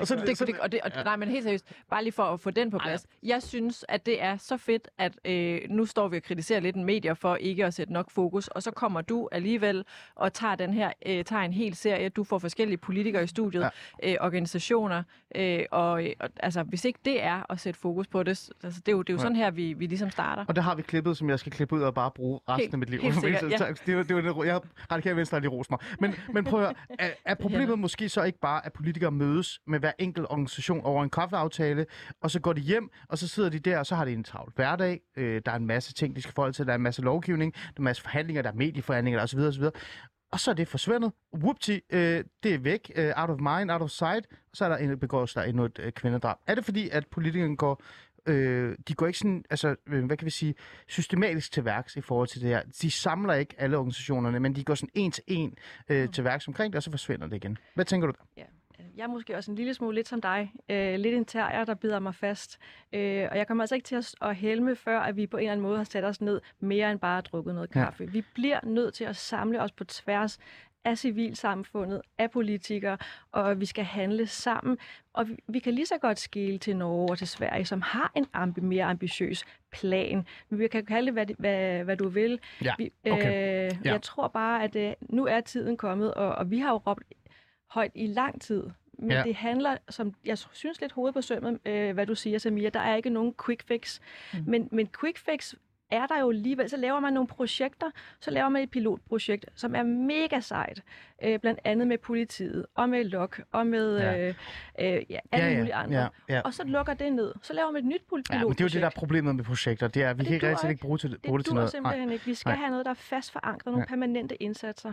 og så, Det, det, og det, og, nej, men helt seriøst, bare lige for at få den på plads. Jeg synes, at det er så fedt, at øh, nu står vi og kritiserer lidt en medier for ikke at sætte nok fokus, og så kommer du alligevel og tager den her, øh, tager en hel serie. Du får forskellige politikere i studiet, ja. øh, organisationer, øh, og, og altså, hvis ikke det er at sætte fokus på det, altså, det er jo, det er jo sådan her, vi, vi ligesom starter. Og der har vi klippet, som jeg skal klippe ud og bare bruge resten Helt- af mit liv. helt sikkert, ja. Det, var, det var det, jeg radikale venstre har lige rost mig. Men, men prøv at høre, er, er problemet måske så ikke bare, at politikere mødes med hver enkelt organisation over en kaffeaftale, og så går de hjem, og så sidder de der, og så har de en travl hverdag. Øh, der er en masse ting, de skal forholde til. Der er en masse lovgivning, der er en masse forhandlinger, der er medieforhandlinger osv. osv. Og så er det forsvundet. Whoopty, øh, det er væk. Øh, out of mind, out of sight. Så er der en, begås der endnu et øh, kvindedrab. Er det fordi, at politikerne går øh, de går ikke sådan, altså, øh, hvad kan vi sige, systematisk til værks i forhold til det her. De samler ikke alle organisationerne, men de går sådan en til en øh, til værks omkring det, og så forsvinder det igen. Hvad tænker du der? Jeg er måske også en lille smule lidt som dig. Øh, lidt en terrier, der bider mig fast. Øh, og jeg kommer altså ikke til at, at helme, før at vi på en eller anden måde har sat os ned mere end bare at drukket noget Ja. kaffe. Vi bliver nødt til at samle os på tværs af civilsamfundet, af politikere, og vi skal handle sammen. Og vi, vi kan lige så godt skele til Norge og til Sverige, som har en ambi, mere ambitiøs plan. Men vi kan kalde det, hvad, hvad, hvad du vil. Ja, vi, okay. øh, Ja. Jeg tror bare, at øh, nu er tiden kommet, og, og vi har jo råbt højt i lang tid. Men Ja. det handler, som jeg synes lidt hoved på sømmet, øh, hvad du siger, Samia, der er ikke nogen quick fix. Mm. Men, men quick fix er der jo alligevel. Så laver man nogle projekter, så laver man et pilotprojekt, som er mega sejt. Øh, blandt andet med politiet, og med LOK, og med Ja. ja. øh, øh, ja, alle Ja, ja, mulige andre. ja, ja. Og så lukker det ned. Så laver man et nyt pilotprojekt. Ja, men det er jo det, der er problemet med projekter. Det er, at vi det kan ikke rigtig ikke bruge, til, det bruge det til duer noget. simpelthen ikke. Vi skal Nej. have noget, der er fast forankret, nogle Ja. permanente indsatser.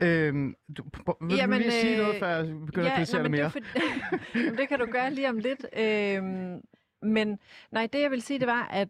Ja. Øhm, du, vil Jamen, du lige sige øh, noget, før jeg begynder at kritisere det men mere? Det, for... Jamen, det kan du gøre lige om lidt. Øhm, men nej, det jeg vil sige, det var, at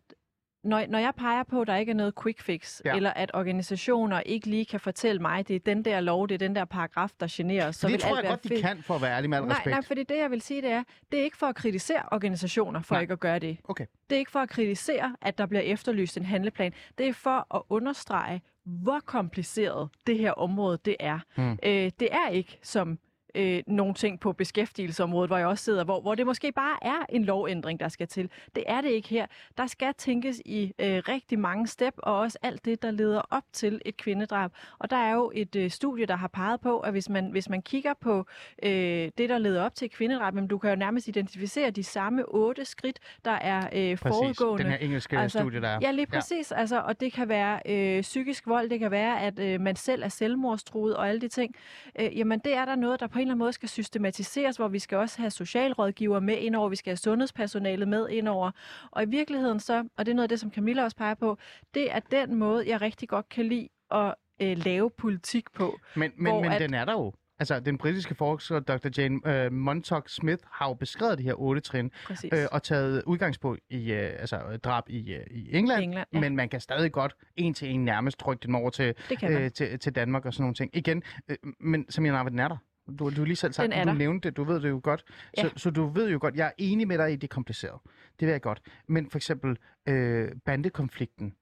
når, når jeg peger på, at der ikke er noget quick fix, Ja. eller at organisationer ikke lige kan fortælle mig, det er den der lov, det er den der paragraf, der generer så det vil tror alt jeg godt, de fedt. kan, for at være ærlig med al Nej, respekt. nej, fordi det jeg vil sige, det er, det er ikke for at kritisere organisationer for nej. ikke at gøre det. Okay. Det er ikke for at kritisere, at der bliver efterlyst en handleplan. Det er for at understrege, hvor kompliceret det her område det er. Hmm. Øh, det er ikke som øh, nogle ting på beskæftigelsesområdet, hvor jeg også sidder, hvor, hvor det måske bare er en lovændring, der skal til. Det er det ikke her. Der skal tænkes i øh, rigtig mange step, og også alt det, der leder op til et kvindedrab. Og der er jo et øh, studie, der har peget på, at hvis man, hvis man kigger på øh, det, der leder op til et kvindedrab, men du kan jo nærmest identificere de samme otte skridt, der er øh, Præcis, forudgående. den her engelske altså, studie, der er. Ja, lige præcis. Ja. Altså, og det kan være øh, psykisk vold, det kan være, at øh, man selv er selvmordstruet og alle de ting. Øh, jamen, det er der noget, der på en eller anden måde skal systematiseres, hvor vi skal også have socialrådgiver med indover, vi skal have sundhedspersonalet med indover. Og i virkeligheden så, og det er noget af det, som Camilla også peger på, det er den måde, jeg rigtig godt kan lide at øh, lave politik på. Men, men, men at- den er der jo. Altså, den britiske forsker, Dr. Jane øh, Montauk Smith, har jo beskrevet de her otte trin, Præcis. øh, og taget udgangspunkt i øh, altså, drab i, øh, i England, England, ja. men man kan stadig godt en til en nærmest trykke den over til, øh, til, til Danmark og sådan nogle ting. Igen, øh, men som jeg narver, den er der. Du, du har lige selv sagt, er du nævnte det, du ved det jo godt. Ja. Så, så du ved jo godt, jeg er enig med dig i, det er kompliceret. Det ved jeg godt. Men for eksempel øh, bandekonflikten,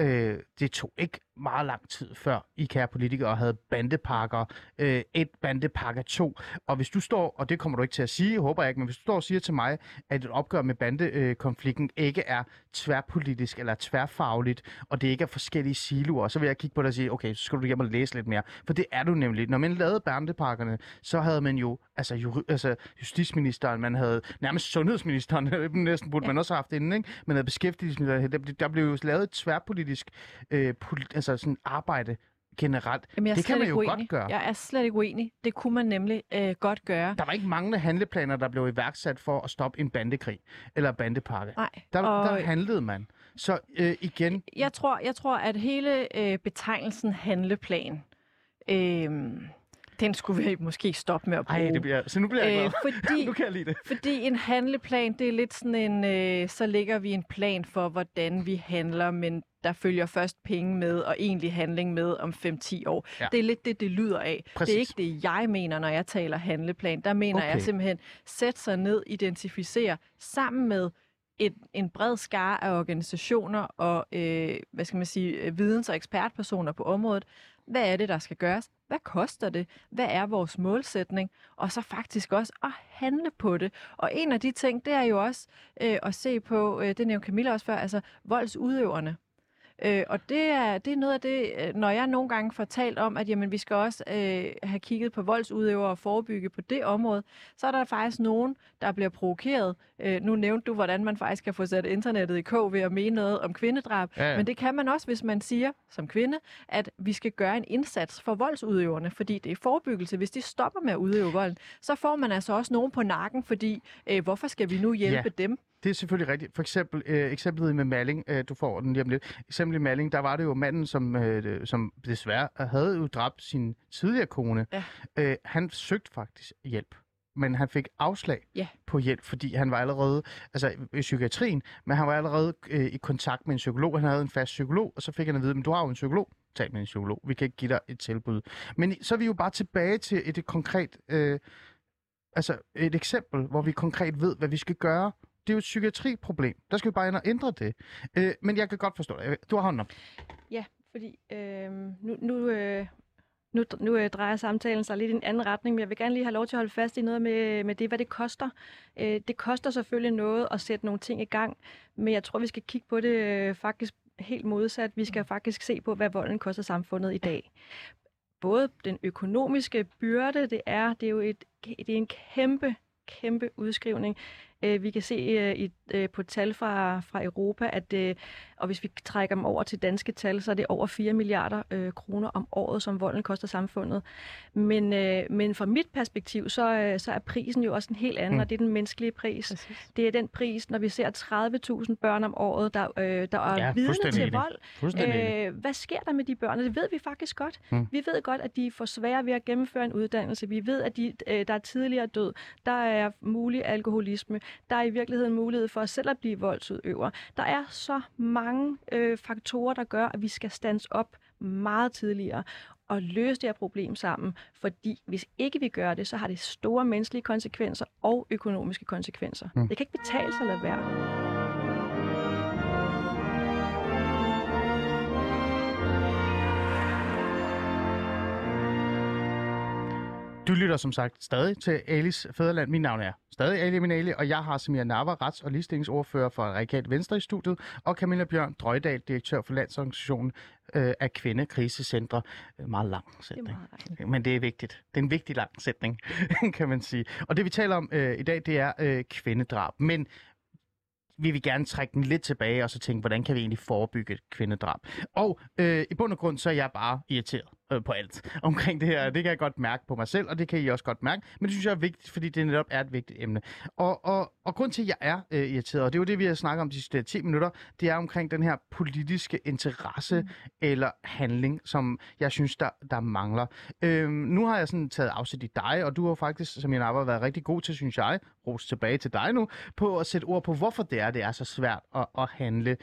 øh, det tog ikke meget lang tid før I kære politikere havde bandepakker øh, 1, bandepakke 2. Og hvis du står, og det kommer du ikke til at sige, håber jeg ikke, men hvis du står og siger til mig, at et opgør med bandekonflikten ikke er tværpolitisk eller tværfagligt, og det ikke er forskellige siloer, så vil jeg kigge på dig og sige, okay, så skal du hjem og læse lidt mere. For det er du nemlig. Når man lavede bandepakkerne, så havde man jo altså, juri, altså justitsministeren, man havde nærmest sundhedsministeren, næsten burde ja. man også have haft inden, ikke? Man havde beskæftigelsesministeren, der, der blev jo lavet et tværpolitisk øh, poli, altså sådan arbejde generelt. Jamen, det kan man jo uenig. godt gøre. Jeg er slet ikke uenig. Det kunne man nemlig øh, godt gøre. Der var ikke mange handleplaner, der blev iværksat for at stoppe en bandekrig eller bandepakke. Nej. Der, og- der handlede man. Så øh, igen, jeg tror, jeg tror, at hele øh, betegnelsen handleplan, øh, den skulle vi måske stoppe med at bruge. ej, det bliver, så nu bliver jeg glad. øh, fordi, nu kan jeg lide det. fordi en handleplan, det er lidt sådan en, øh, så lægger vi en plan for, hvordan vi handler, men der følger først penge med og egentlig handling med om 5-10 år. Ja. Det er lidt det, det lyder af. Præcis. Det er ikke det, jeg mener, når jeg taler handleplan. Der mener Okay. jeg simpelthen, sæt sig ned, identificere sammen med et, en bred skare af organisationer og øh, hvad skal man sige, videns- og ekspertpersoner på området. Hvad er det, der skal gøres? Hvad koster det? Hvad er vores målsætning? Og så faktisk også at handle på det. Og en af de ting, det er jo også øh, at se på, øh, det nævnte Camilla også før, altså voldsudøverne. Øh, og det er, det er noget af det, øh, når jeg nogle gange får talt om, at jamen, vi skal også øh, have kigget på voldsudøvere og forebygge på det område, så er der faktisk nogen, der bliver provokeret. Øh, nu nævnte du, hvordan man faktisk kan få sat internettet i kog ved at mene noget om kvindedrab. Ja, ja. Men det kan man også, hvis man siger som kvinde, at vi skal gøre en indsats for voldsudøverne, fordi det er forebyggelse. Hvis de stopper med at udøve volden, så får man altså også nogen på nakken, fordi øh, hvorfor skal vi nu hjælpe Ja. dem? Det er selvfølgelig rigtigt. For eksempel øh, eksemplet med Malling, øh, du får den lige om lidt. Eksemplet i Malling, der var det jo manden, som, øh, som desværre havde jo dræbt sin tidligere kone. Ja. Øh, han søgte faktisk hjælp, men han fik afslag Ja. på hjælp, fordi han var allerede altså, i psykiatrien, men han var allerede øh, i kontakt med en psykolog. Han havde en fast psykolog, og så fik han at vide, men du har jo en psykolog. Tal med en psykolog. Vi kan ikke give dig et tilbud. Men så er vi jo bare tilbage til et, et konkret... Øh, altså et eksempel, hvor vi konkret ved, hvad vi skal gøre. Det er jo et psykiatriproblem. Der skal vi bare ind og ændre det. Øh, men jeg kan godt forstå det. Du har hånden op. Ja, fordi øh, nu, nu, øh, nu, nu øh, drejer samtalen sig lidt i en anden retning, men jeg vil gerne lige have lov til at holde fast i noget med, med det, hvad det koster. Øh, det koster selvfølgelig noget at sætte nogle ting i gang, men jeg tror, vi skal kigge på det øh, faktisk helt modsat. Vi skal faktisk se på, hvad volden koster samfundet i dag. Både den økonomiske byrde, det er, det er jo et, det er en kæmpe, kæmpe udskrivning. Øh, vi kan se øh, i, øh, på tal fra, fra Europa, at øh, og hvis vi trækker dem over til danske tal, så er det over 4 milliarder øh, kroner om året, som volden koster samfundet. Men, øh, men fra mit perspektiv, så, øh, så er prisen jo også en helt anden, Mm. og det er den menneskelige pris. Præcis. Det er den pris, når vi ser 30.000 børn om året, der, øh, der er Ja, vidne til vold. Øh, hvad sker der med de børn? Det ved vi faktisk godt. Mm. Vi ved godt, at de får svære ved at gennemføre en uddannelse. Vi ved, at de, øh, der er tidligere død. Der er mulig alkoholisme. Der er i virkeligheden mulighed for selv at blive voldsudøver. Der er så mange øh, faktorer, der gør, at vi skal stands op meget tidligere og løse det her problem sammen. Fordi hvis ikke vi gør det, så har det store menneskelige konsekvenser og økonomiske konsekvenser. Mm. Det kan ikke betale sig at lade være. Du lytter som sagt stadig til Alis Fæderland. Mit navn er stadig Ali Minali, og jeg har Samir Nava, rets- og ligestillingsordfører for Radikalt Venstre i studiet, og Camilla Bjørn Drøjdal, direktør for Landsorganisationen øh, af Kvindekrisecentre. Øh, Meget lang Det er sætning. meget dejligt. Men det er vigtigt. Det er en vigtig lang sætning, kan man sige. Og det vi taler om øh, i dag, det er øh, kvindedrab. Men vi vil gerne trække den lidt tilbage og så tænke, hvordan kan vi egentlig forebygge et kvindedrab? Og øh, i bund og grund, så er jeg bare irriteret øh, på alt omkring det her. Det kan jeg godt mærke på mig selv, og det kan I også godt mærke. Men det synes jeg er vigtigt, fordi det netop er et vigtigt emne. Og, og, og grund til, at jeg er øh, irriteret, og det er jo det, vi har snakket om de sidste 10 minutter, det er omkring den her politiske interesse mm. eller handling, som jeg synes, der, der mangler. Øhm, nu har jeg sådan taget afsæt i dig, og du har faktisk, som jeg har været rigtig god til, synes jeg, ros tilbage til dig nu, på at sætte ord på, hvorfor det er, det er så svært at, at handle.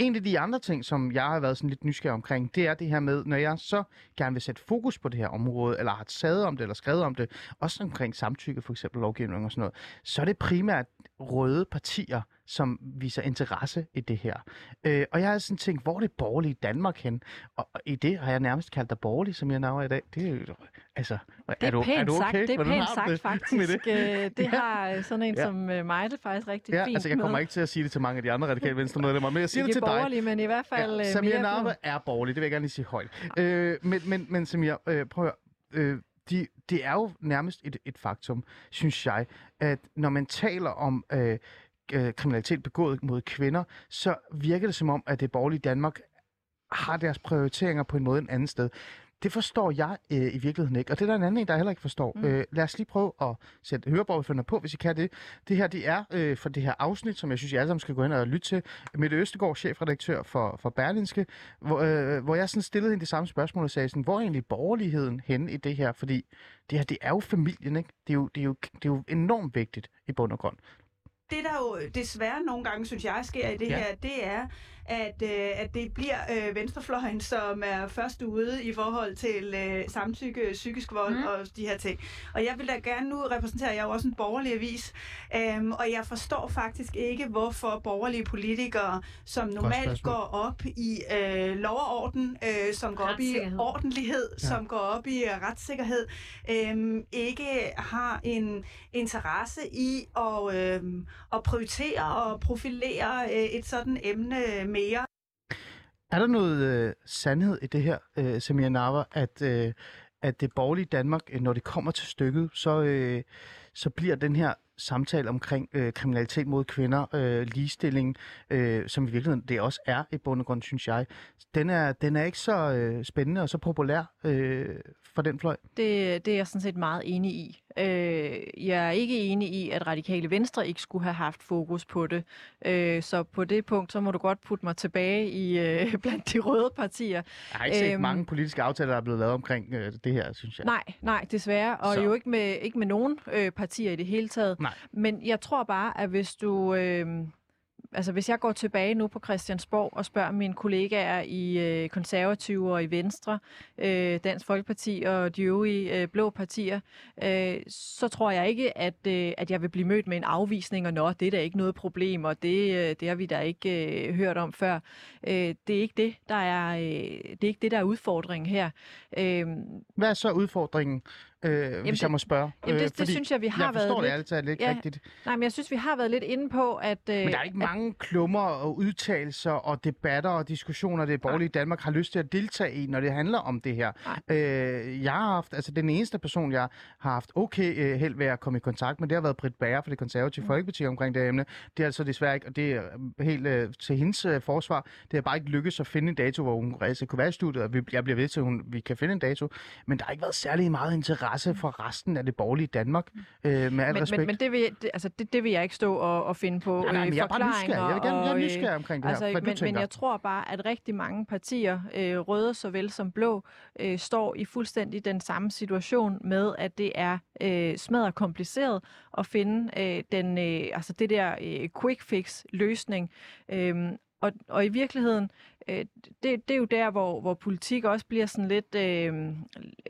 En af de andre ting, som jeg har været sådan lidt nysgerrig omkring, det er det her med, når jeg så gerne vil sætte fokus på det her område, eller har taget om det, eller skrevet om det, også omkring samtykke, for eksempel lovgivning og sådan noget, så er det primært røde partier, som viser interesse i det her. Øh, og jeg har sådan tænkt, hvor er det borgerlige Danmark hen? Og, og i det har jeg nærmest kaldt dig borgerlig, som jeg navner i dag. Det er jo, altså, Det er, er, du, pænt er du okay? sagt, det er pænt sagt det faktisk. Det, det Ja. har øh, sådan en Ja. som øh, mig det faktisk rigtig Ja, fint altså jeg kommer med. ikke til at sige det til mange af de andre radikale venstre medlemmer, men jeg siger det Ikke til dig. men i hvert fald Ja, øh, Samir blå. er borgerlig, det vil jeg gerne lige sige højt. Øh, men, men, men Samir, øh, prøv at høre, øh, de, det er jo nærmest et, et faktum, synes jeg, at når man taler om øh, øh, kriminalitet begået mod kvinder, så virker det som om, at det borgerlige Danmark har deres prioriteringer på en måde en anden sted. Det forstår jeg øh, i virkeligheden ikke, og det er der en anden en, der heller ikke forstår. Mm. Øh, lad os lige prøve at sætte høreborgerne på, hvis I kan det. Det her, det er øh, for det her afsnit, som jeg synes, I alle sammen skal gå ind og lytte til. Mette Østegård, chefredaktør for, for Berlinske, hvor, øh, hvor jeg sådan stillede hende det samme spørgsmål og sagde sådan, hvor er egentlig borgerligheden henne i det her? Fordi det her, det er jo familien, ikke? Det er jo, det er jo, det er jo enormt vigtigt i bund og grund. Det der jo desværre nogle gange, synes jeg, sker i det Ja. her, det er, at, øh, at det bliver øh, venstrefløjen, som er først ude i forhold til øh, samtykke, psykisk vold Mm. og de her ting. Og jeg vil da gerne nu repræsentere, jeg er jo også en borgerlig avis, øhm, og jeg forstår faktisk ikke, hvorfor borgerlige politikere, som normalt går op i øh, lov og orden, øh, som går op i ordentlighed, Ja. som går op i øh, retssikkerhed, øhm, ikke har en interesse i at, øhm, at prioritere og profilere øh, et sådan emne mere. Er der noget øh, sandhed i det her, øh, Samia Nava, at, øh, at det borgerlige Danmark, øh, når det kommer til stykket, så, øh, så bliver den her samtale omkring øh, kriminalitet mod kvinder, øh, ligestilling, øh, som i virkeligheden det også er i bund og grund, synes jeg, den er, den er ikke så øh, spændende og så populær øh, for den fløj. Det, det er jeg sådan set meget enig i. Øh, jeg er ikke enig i, at radikale venstre ikke skulle have haft fokus på det. Øh, så på det punkt, så må du godt putte mig tilbage i øh, blandt de røde partier. Jeg har ikke set Øhm. mange politiske aftaler, der er blevet lavet omkring øh, det her, synes jeg. Nej, nej, desværre. Og Så. jo ikke med, ikke med nogen øh, partier i det hele taget. Nej. Men jeg tror bare, at hvis du... Øh, altså hvis jeg går tilbage nu på Christiansborg og spørger mine kollegaer i øh, konservative og i Venstre, øh, Dansk Folkeparti og de øvrige øh, blå partier, øh, så tror jeg ikke, at, øh, at jeg vil blive mødt med en afvisning, og nå, det er da ikke noget problem, og det, øh, det har vi da ikke øh, hørt om før. Øh, det er ikke det, der er, øh, det er ikke det, der er udfordringen her. Øh, Hvad er så udfordringen, øh, hvis det- jeg må spørge? Jamen, Øh, det, det synes jeg, vi har jeg været forstår det lidt... Ja, rigtigt. Nej, men jeg synes, vi har været lidt inde på, at... Øh, Men der er ikke mange klummer og udtalelser og debatter og diskussioner, det borgerlige Danmark har lyst til at deltage i, når det handler om det her. Øh, jeg har haft, altså den eneste person, jeg har haft okay øh, held ved at komme i kontakt med, det har været Britt Bager fra det konservative mm. Folkeparti omkring det emne. Det er altså desværre ikke, og det er øh, helt øh, til hendes øh, forsvar, det har bare ikke lykkes at finde en dato, hvor hun altså, kunne være i studiet, og vi, jeg bliver ved til, at hun, vi kan finde en dato. Men der har ikke været særlig meget interesse for resten af det borgerlige Danmark, øh, med al men, respekt. men, men det, vil, det, altså, det, det vil jeg ikke stå og, og finde på Nej, nej, men øh, jeg er bare nysgerrig. Jeg vil gerne- jeg er øh, nysgerrig omkring det her. altså, Hvad du men, men jeg tror bare, at rigtig mange partier, øh, røde såvel som blå, øh, står i fuldstændig den samme situation med, at det er øh, smadret kompliceret at finde øh, den, øh, altså det der øh, quick fix løsning. Øhm, og, og i virkeligheden, øh, det, det er jo der, hvor, hvor politik også bliver sådan lidt, øh,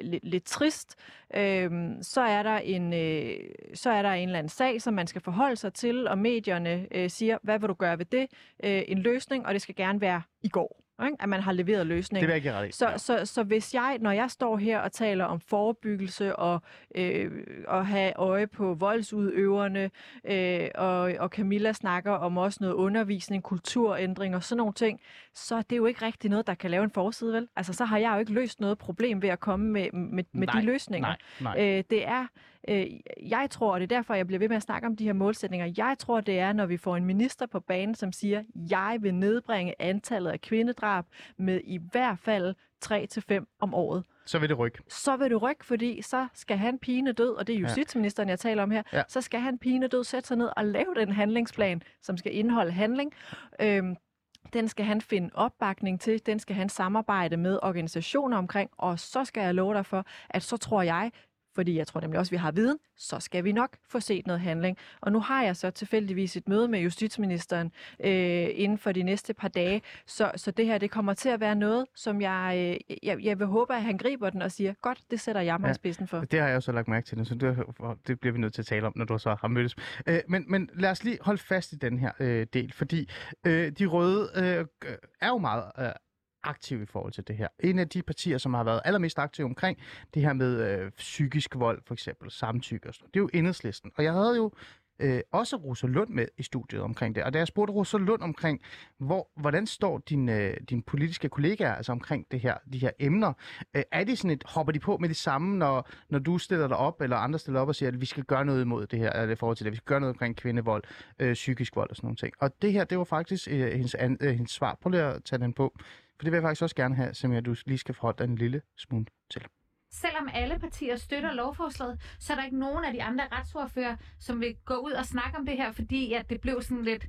lidt, lidt trist. Øh, så, er der en, øh, så er der en eller anden sag, som man skal forholde sig til, og medierne øh, siger, hvad vil du gøre ved det? Øh, en løsning, og det skal gerne være i går, ikke? at man har leveret løsningen. Det vil jeg ikke ret i. Så, så, så hvis jeg, når jeg står her og taler om forebyggelse og øh, at have øje på voldsudøverne, øh, og, og Camilla snakker om også noget undervisning, kulturændring og sådan nogle ting, så er det jo ikke rigtig noget, der kan lave en forside, vel? Altså, så har jeg jo ikke løst noget problem ved at komme med, med, med Nej, de løsninger. nej, nej. Øh, det er, øh, jeg tror, og det er derfor, jeg bliver ved med at snakke om de her målsætninger, jeg tror, det er, når vi får en minister på banen, som siger, jeg vil nedbringe antallet af kvindedrab med i hvert fald 3-5 om året Så vil det rykke. så vil du rykke, fordi så skal han pine død, og det er Ja. justitsministeren, jeg taler om her, Ja. så skal han pine død sætte sig ned og lave den handlingsplan, som skal indeholde handling. Øhm, den skal han finde opbakning til, den skal han samarbejde med organisationer omkring, og så skal jeg love dig for, at så tror jeg, fordi jeg tror nemlig også, at vi har viden, så skal vi nok få set noget handling. Og nu har jeg så tilfældigvis et møde med justitsministeren øh, inden for de næste par dage, så, så det her det kommer til at være noget, som jeg, øh, jeg, jeg vil håbe, at han griber den og siger, godt, det sætter jeg mig Ja. spidsen for. Det har jeg jo så lagt mærke til så det, det bliver vi nødt til at tale om, når du så har mødtes. Øh, men, men lad os lige holde fast i den her øh, del, fordi øh, de røde øh, er jo meget øh, aktive i forhold til det her. En af de partier, som har været allermest aktive omkring det her med øh, psykisk vold, for eksempel samtykke og sådan noget, det er jo enhedslisten. Og jeg havde jo øh, også Rosa Lund med i studiet omkring det. Og da jeg spurgte Rosa Lund omkring, hvor, hvordan står dine, øh, din politiske kollegaer altså omkring det her, de her emner, øh, er de sådan et, hopper de på med det samme, når, når du stiller dig op, eller andre stiller op og siger, at vi skal gøre noget imod det her, eller i forhold til det, vi skal gøre noget omkring kvindevold, øh, psykisk vold og sådan nogle ting. Og det her, det var faktisk øh, hendes, an, øh, hendes svar. Prøv lige at tage den på. For det vil jeg faktisk også gerne have, som jeg du lige skal forholde dig en lille smule til. Selvom alle partier støtter lovforslaget, så er der ikke nogen af de andre retsordfører, som vil gå ud og snakke om det her, fordi at det blev sådan lidt,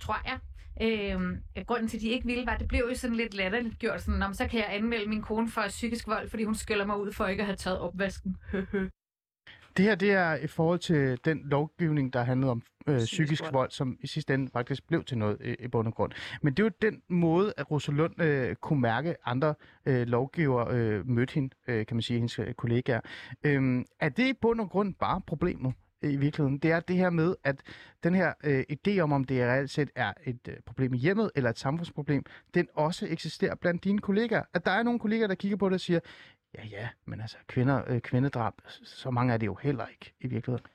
tror jeg, Øhm, grunden til, at de ikke ville, var, at det blev jo sådan lidt latterligt gjort. Sådan, "Nå, men så kan jeg anmelde min kone for psykisk vold, fordi hun skylder mig ud for ikke at have taget opvasken. Det her det er i forhold til den lovgivning, der handlede om øh, psykisk, Psykisk vold. vold. som i sidste ende faktisk blev til noget øh, i bund og grund. Men det er jo den måde, at Rosalund øh, kunne mærke andre øh, lovgiver øh, mødte hende, øh, kan man sige, hendes øh, kollegaer. Øhm, er det i bund og grund bare problemet? øh, i virkeligheden, det er det her med, at den her øh, idé om, om det reelt set er et øh, problem i hjemmet eller et samfundsproblem, den også eksisterer blandt dine kollegaer. At der er nogle kollegaer, der kigger på det og siger, ja ja, men altså kvinder, øh, kvindedrab, så mange er det jo heller ikke i virkeligheden.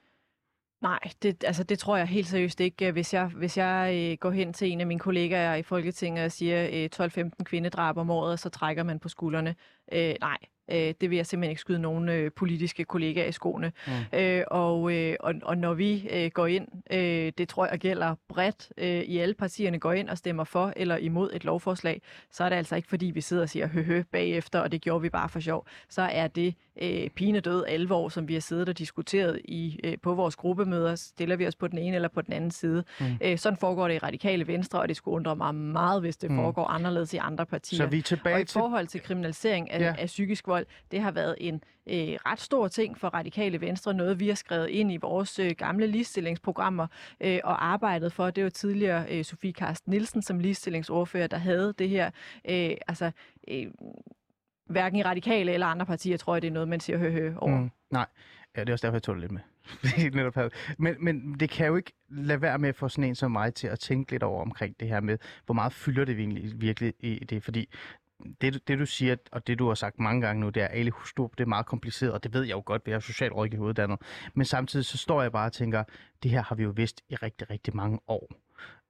Nej, det, altså, det tror jeg helt seriøst ikke. Hvis jeg, hvis jeg øh, går hen til en af mine kollegaer i Folketinget og siger øh, 12-15 kvindedrab om året, så trækker man på skuldrene. Øh, nej, øh, det vil jeg simpelthen ikke skyde nogen øh, politiske kollegaer i skoene. Mm. Øh, og, øh, og, og når vi øh, går ind, øh, det tror jeg gælder bredt øh, i alle partierne, går ind og stemmer for eller imod et lovforslag, så er det altså ikke fordi, vi sidder og siger høhø bagefter, og det gjorde vi bare for sjov. Så er det øh, pinedød alvor, som vi har siddet og diskuteret i, øh, på vores gruppemøder. Stiller vi os på den ene eller på den anden side. Mm. Øh, sådan foregår det i radikale venstre, og det skulle undre mig meget, hvis det mm. foregår anderledes i andre partier. Så vi er tilbage og i forhold til kriminalisering af, ja. af psykisk vold, det har været en øh, ret stor ting for radikale venstre. Noget, vi har skrevet ind i vores øh, gamle ligestillingsprogrammer øh, og arbejdet for. Det var tidligere øh, Sofie Karsten Nielsen som ligestillingsordfører, der havde det her. Øh, altså, øh, hverken i radikale eller andre partier, tror jeg, det er noget, man siger hø, hø over. Mm. Nej, ja, det er også derfor, jeg tog det lidt med. Netop havde. men, men det kan jo ikke lade være med at få sådan en som mig til at tænke lidt over omkring det her med, hvor meget fylder det egentlig virkelig i det, fordi det, det du siger, og det du har sagt mange gange nu, det er, at Hustrup, det er meget kompliceret, og det ved jeg jo godt, jeg er socialrådgiver uddannet. Men samtidig så står jeg bare og tænker, det her har vi jo vidst i rigtig, rigtig mange år.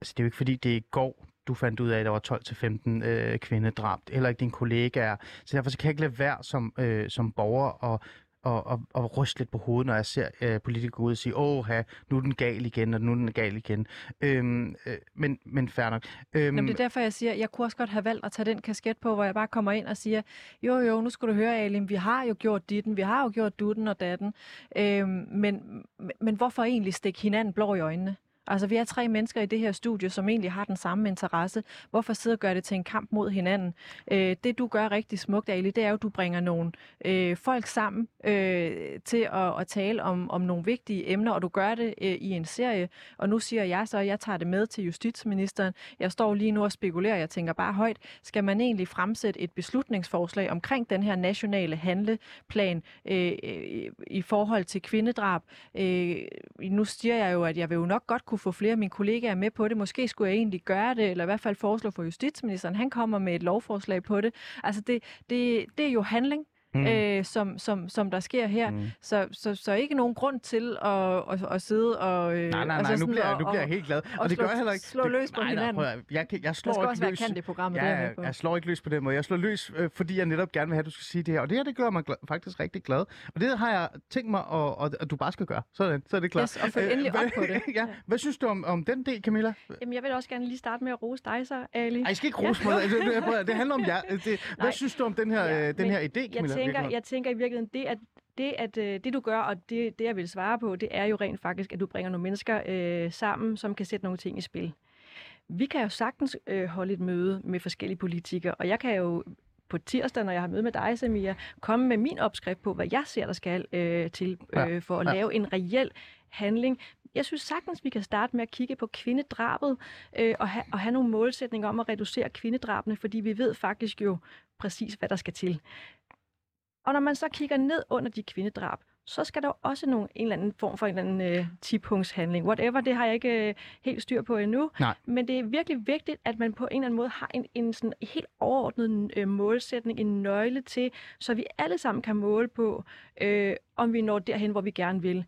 Altså det er jo ikke fordi, det er i går, du fandt ud af, at der var 12-15 øh, kvindedrab, eller ikke dine kollegaer. Så derfor så kan jeg ikke lade være som, øh, som borger og og, og, og ryste lidt på hovedet, når jeg ser øh, politikere gå ud og sige, åh, nu er den gal igen, og nu er den gal igen. Øhm, øh, men, men fair nok. Øhm, Jamen, det er derfor, jeg siger, jeg kunne også godt have valgt at tage den kasket på, hvor jeg bare kommer ind og siger, jo jo, nu skal du høre, Alim, vi har jo gjort ditten, vi har jo gjort dutten og datten, øhm, men, men hvorfor egentlig stikke hinanden blå i øjnene? Altså, vi er tre mennesker i det her studie, som egentlig har den samme interesse. Hvorfor sidde og gøre det til en kamp mod hinanden? Øh, det, du gør rigtig smukt, Ali, det er jo, at du bringer nogle øh, folk sammen øh, til at, at tale om, om nogle vigtige emner, og du gør det øh, i en serie. Og nu siger jeg så, at jeg tager det med til justitsministeren. Jeg står lige nu og spekulerer, jeg tænker bare højt, skal man egentlig fremsætte et beslutningsforslag omkring den her nationale handleplan øh, øh i forhold til kvindedrab? Øh, nu siger jeg jo, at jeg vil jo nok godt kunne få flere af mine kollegaer med på det. Måske skulle jeg egentlig gøre det, eller i hvert fald foreslå for justitsministeren. Han kommer med et lovforslag på det. Altså det, det, det er jo handling. Mm. Øh, som, som, som der sker her. Mm. Så, så, så ikke nogen grund til at, at, at sidde og... Øh, Nej, nej, altså nej, nu sådan bliver, jeg- og- nu bliver jeg og- helt glad. Og, og det gør slå- jeg heller ikke. slå løs på nej, nej, hinanden. prøv at- jeg, kan- jeg slår Der skal ikke også være løs. kant i programmet, det jeg Ja, med på. jeg slår ikke løs på den måde. Jeg slår løs, øh, fordi jeg netop gerne vil have, at du skal sige det her. Og det her, det gør mig glad, faktisk rigtig glad. Og det har jeg tænkt mig, at, at, at du bare skal gøre. Sådan, så er det klart. Yes, og følg Øh, endelig op på det. ja. Hvad synes du om, om den del, Camilla? Jamen, jeg vil også gerne lige starte med at rose dig så, Ali. Ej, I skal ikke rose mig. Altså, det, handler om jer. Det, hvad Nej. synes du om den her, Ja, øh, den her idé, Camilla? Jeg tænker, jeg tænker i virkeligheden, det at det, at, øh, det du gør, og det, det jeg vil svare på, det er jo rent faktisk, at du bringer nogle mennesker øh, sammen, som kan sætte nogle ting i spil. Vi kan jo sagtens øh, holde et møde med forskellige politikere, og jeg kan jo på tirsdag, når jeg har møde med dig, Samia, komme med min opskrift på, hvad jeg ser, der skal øh, til Ja, øh, for at ja. lave en reel handling. Jeg synes sagtens, vi kan starte med at kigge på kvindedrabet øh, og, ha- og have nogle målsætninger om at reducere kvindedrabene, fordi vi ved faktisk jo præcis, hvad der skal til. Og når man så kigger ned under de kvindedrab, så skal der også nogle, en eller anden form for en eller anden øh, 10-punktshandling. Whatever, det har jeg ikke øh, helt styr på endnu. Nej. Men det er virkelig vigtigt, at man på en eller anden måde har en, en sådan helt overordnet øh, målsætning, en nøgle til, så vi alle sammen kan måle på, øh, om vi når derhen, hvor vi gerne vil,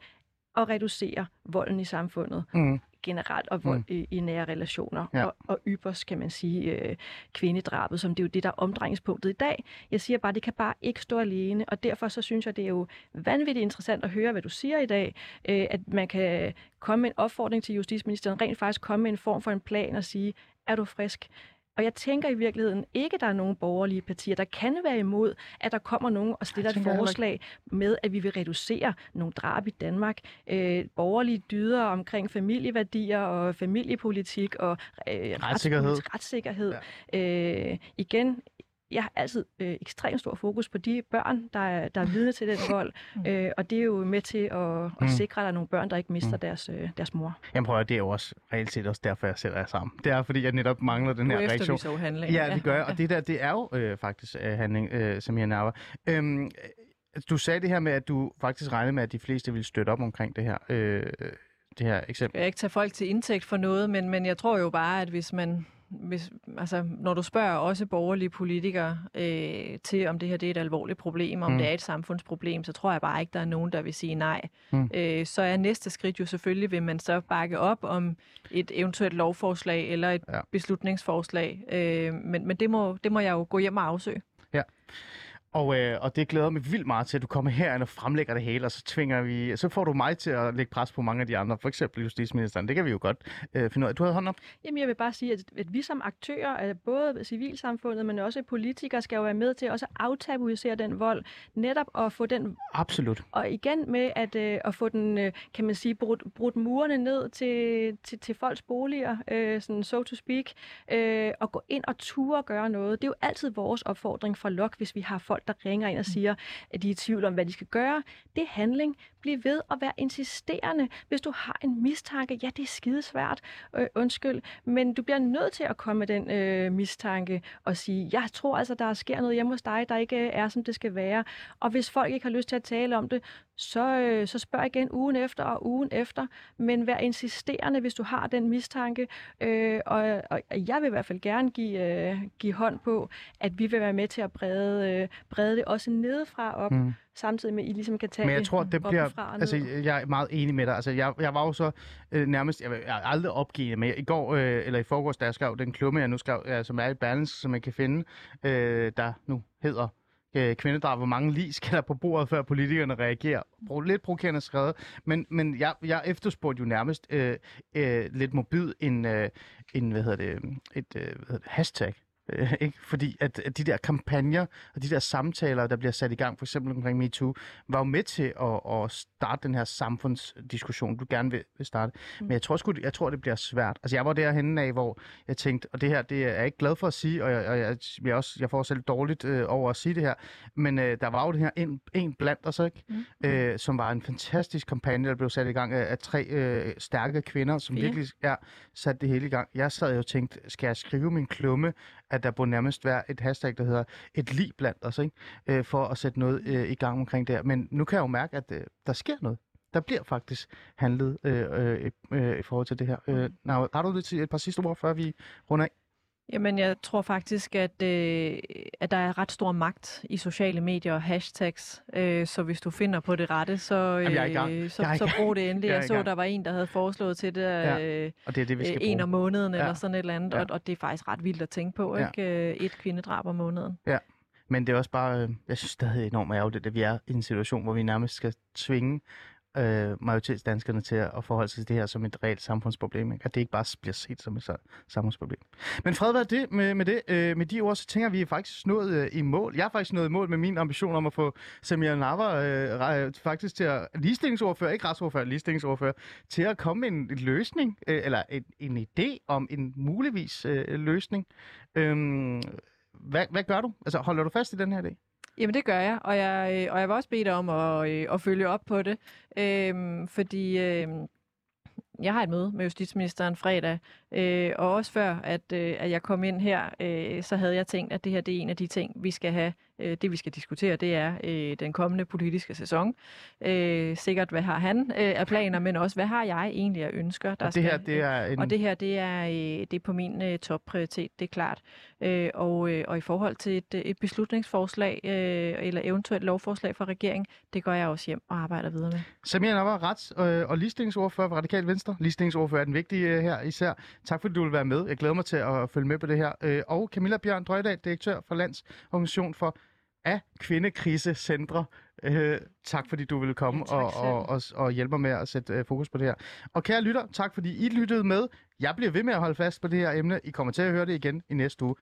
og reducere volden i samfundet Mm. Generelt, og vold mm. i, i nære relationer. Ja. Og, og ypperst, kan man sige, øh, kvindedrabet, som det er jo det, der er omdrejningspunktet i dag. Jeg siger bare, det kan bare ikke stå alene, og derfor så synes jeg, det er jo vanvittigt interessant at høre, hvad du siger i dag, øh, at man kan komme med en opfordring til justitsministeren, rent faktisk komme med en form for en plan og sige, er du frisk? Og jeg tænker i virkeligheden ikke, at der er nogen borgerlige partier, der kan være imod, at der kommer nogen og stiller et forslag med, at vi vil reducere nogle drab i Danmark. Øh, borgerlige dyder omkring familieværdier og familiepolitik og øh, Retssikkerhed. retssikkerhed. Ja. Øh, igen, jeg har altid øh, ekstremt stor fokus på de børn, der er, der er vidne til den vold, øh, og det er jo med til at, at Mm. sikre, at der er nogle børn, der ikke mister Mm. deres, øh, deres mor. Jamen prøv at, det er jo også reelt set også derfor, jeg sætter jer sammen. Det er, fordi jeg netop mangler den Du her reaktion. jo handling. Ja, det gør jeg, og det der, det er jo øh, faktisk øh, handling, øh, Samir Nawa. Øhm, øh, du sagde det her med, at du faktisk regnede med, at de fleste ville støtte op omkring det her, øh, det her eksempel. Jeg ikke tage folk til indtægt for noget, men, men jeg tror jo bare, at hvis man, hvis, altså, når du spørger også borgerlige politikere øh, til, om det her det er et alvorligt problem, om Mm. det er et samfundsproblem, så tror jeg bare ikke, der er nogen, der vil sige nej. Mm. Øh, så er næste skridt jo selvfølgelig, vil man så bakke op om et eventuelt lovforslag eller et Ja. ja. beslutningsforslag. Øh, men men det, må, det må jeg jo gå hjem og afsøge. Og, øh, og det glæder mig vildt meget til, at du kommer herind og fremlægger det hele, og så tvinger vi, så får du mig til at lægge pres på mange af de andre, for eksempel justitsministeren. Det kan vi jo godt øh, finde ud af. Du havde hånden op. Jamen, jeg vil bare sige, at, at vi som aktører, af både civilsamfundet, men også politikere, skal jo være med til også at aftabuisere den vold, netop at få den Absolut. Og igen med at, øh, at få den, øh, kan man sige, brudt, brudt murene ned til, til, til folks boliger, øh, sådan so to speak, øh, og gå ind og ture gøre noget. Det er jo altid vores opfordring fra LOK, hvis vi har folk, der ringer ind og siger, at de er i tvivl om, hvad de skal gøre. Det er handling blive ved at være insisterende. Hvis du har en mistanke, ja, det er skidesvært, øh, undskyld, men du bliver nødt til at komme med den øh, mistanke og sige, jeg tror altså, der sker noget hjemme hos dig, der ikke øh, er, som det skal være. Og hvis folk ikke har lyst til at tale om det, så, øh, så spørg igen ugen efter og ugen efter, men vær insisterende, hvis du har den mistanke. Øh, og, og jeg vil i hvert fald gerne give, øh, give hånd på, at vi vil være med til at brede, øh, brede det også nedefra op, Mm samtidig med, at I ligesom kan tage Men jeg tror, det bliver... Altså, jeg er meget enig med dig. Altså, jeg, jeg var jo så øh, nærmest... Jeg, jeg er aldrig opgivet med. I går, øh, eller i forgårs, da jeg skrev den klumme, jeg nu skrev, ja, som er i Berlingske, som man kan finde, øh, der nu hedder øh, kvindedrab. Hvor mange lige skal der på bordet, før politikerne reagerer? Pro- lidt provokerende skrevet. Men, men jeg, jeg efterspurgte jo nærmest øh, øh, lidt mobil en, øh, en, hvad hedder det, et øh, hvad hedder det, hashtag. Øh, ikke? Fordi at, at de der kampagner og de der samtaler, der bliver sat i gang, for eksempel omkring MeToo, var jo med til at, at starte den her samfundsdiskussion, du gerne vil, vil starte. Mm. Men jeg tror, sgu, jeg tror, det bliver svært. Altså, jeg var derhenne af, hvor jeg tænkte, og det her, det er jeg ikke glad for at sige, og jeg, og jeg, jeg, også, jeg får selv dårligt øh, over at sige det her, men øh, der var jo det her en, en blandt os, ikke? Mm. Øh, som var en fantastisk kampagne, der blev sat i gang af, af tre øh, stærke kvinder, som Fire. virkelig ja, satte det hele i gang. Jeg sad jo og tænkte, skal jeg skrive min klumme, at der burde nærmest være et hashtag, der hedder et lig blandt os, ikke? Øh, for at sætte noget øh, i gang omkring det. Men nu kan jeg jo mærke, at øh, der sker noget. Der bliver faktisk handlet øh, øh, øh, i forhold til det her. Øh, Nau, har du lidt et par sidste ord, før vi runder af? Jamen, jeg tror faktisk, at, øh, at der er ret stor magt i sociale medier og hashtags. Øh, så hvis du finder på det rette, så, øh, Jamen, så, så brug det endelig. Jeg Jeg, så, der var en, der havde foreslået til det Ja, øh, Og det er det, vi skal øh, bruge. en om måneden Ja. eller sådan et eller andet. Ja. Og, og det er faktisk ret vildt at tænke på, Ja. ikke? Øh, Et kvindedrab om måneden. Men det er også bare, øh, jeg synes stadig enormt ærgerligt, at vi er i en situation, hvor vi nærmest skal tvinge øh, majoritetsdanskerne til at forholde sig til det her som et reelt samfundsproblem. Ikke? At det ikke bare bliver set som et samfundsproblem. Men fred være det med, med det. Øh, med de ord, så tænker at vi faktisk nået øh, i mål. Jeg har faktisk nået i mål med min ambition om at få Samir Nava øh, re- øh, faktisk til at ligestillingsordfører, ikke retsordfører, ligestillingsordfører, til at komme med en, en løsning, øh, eller en, en idé om en muligvis øh, løsning. Øh, hvad, hvad gør du? Altså, holder du fast i den her idé? Jamen det gør jeg, og jeg, øh, og jeg vil også bede dig om at, øh, at følge op på det, øhm, fordi øhm, jeg har et møde med justitsministeren fredag, øh, og også før, at, øh, at jeg kom ind her, øh, så havde jeg tænkt, at det her det er en af de ting, vi skal have. Øh, det vi skal diskutere, det er øh, den kommende politiske sæson. Øh, sikkert, hvad har han øh, af planer, men også, hvad har jeg egentlig af ønsker, der Og det her, skal, det er en... og det her, det er, øh, det er på min øh, topprioritet, det er klart. Øh, og, øh, og i forhold til et, øh, et beslutningsforslag, øh, eller eventuelt lovforslag fra regeringen, det går jeg også hjem og arbejder videre med. Samir Nava, rets- øh, og ligestillingsordfører for Radikal Venstre. Ligestillingsordfører er den vigtige øh, her især. Tak fordi du vil være med. Jeg glæder mig til at følge med på det her. Øh, og Camilla Bjørn Drøjdal, direktør for Landsorganisation for af Kvindekrisecentre. Øh, tak fordi du ville komme Ja, og, og, og, og hjælpe mig med at sætte øh, fokus på det her. Og kære lytter, tak fordi I lyttede med. Jeg bliver ved med at holde fast på det her emne. I kommer til at høre det igen i næste uge.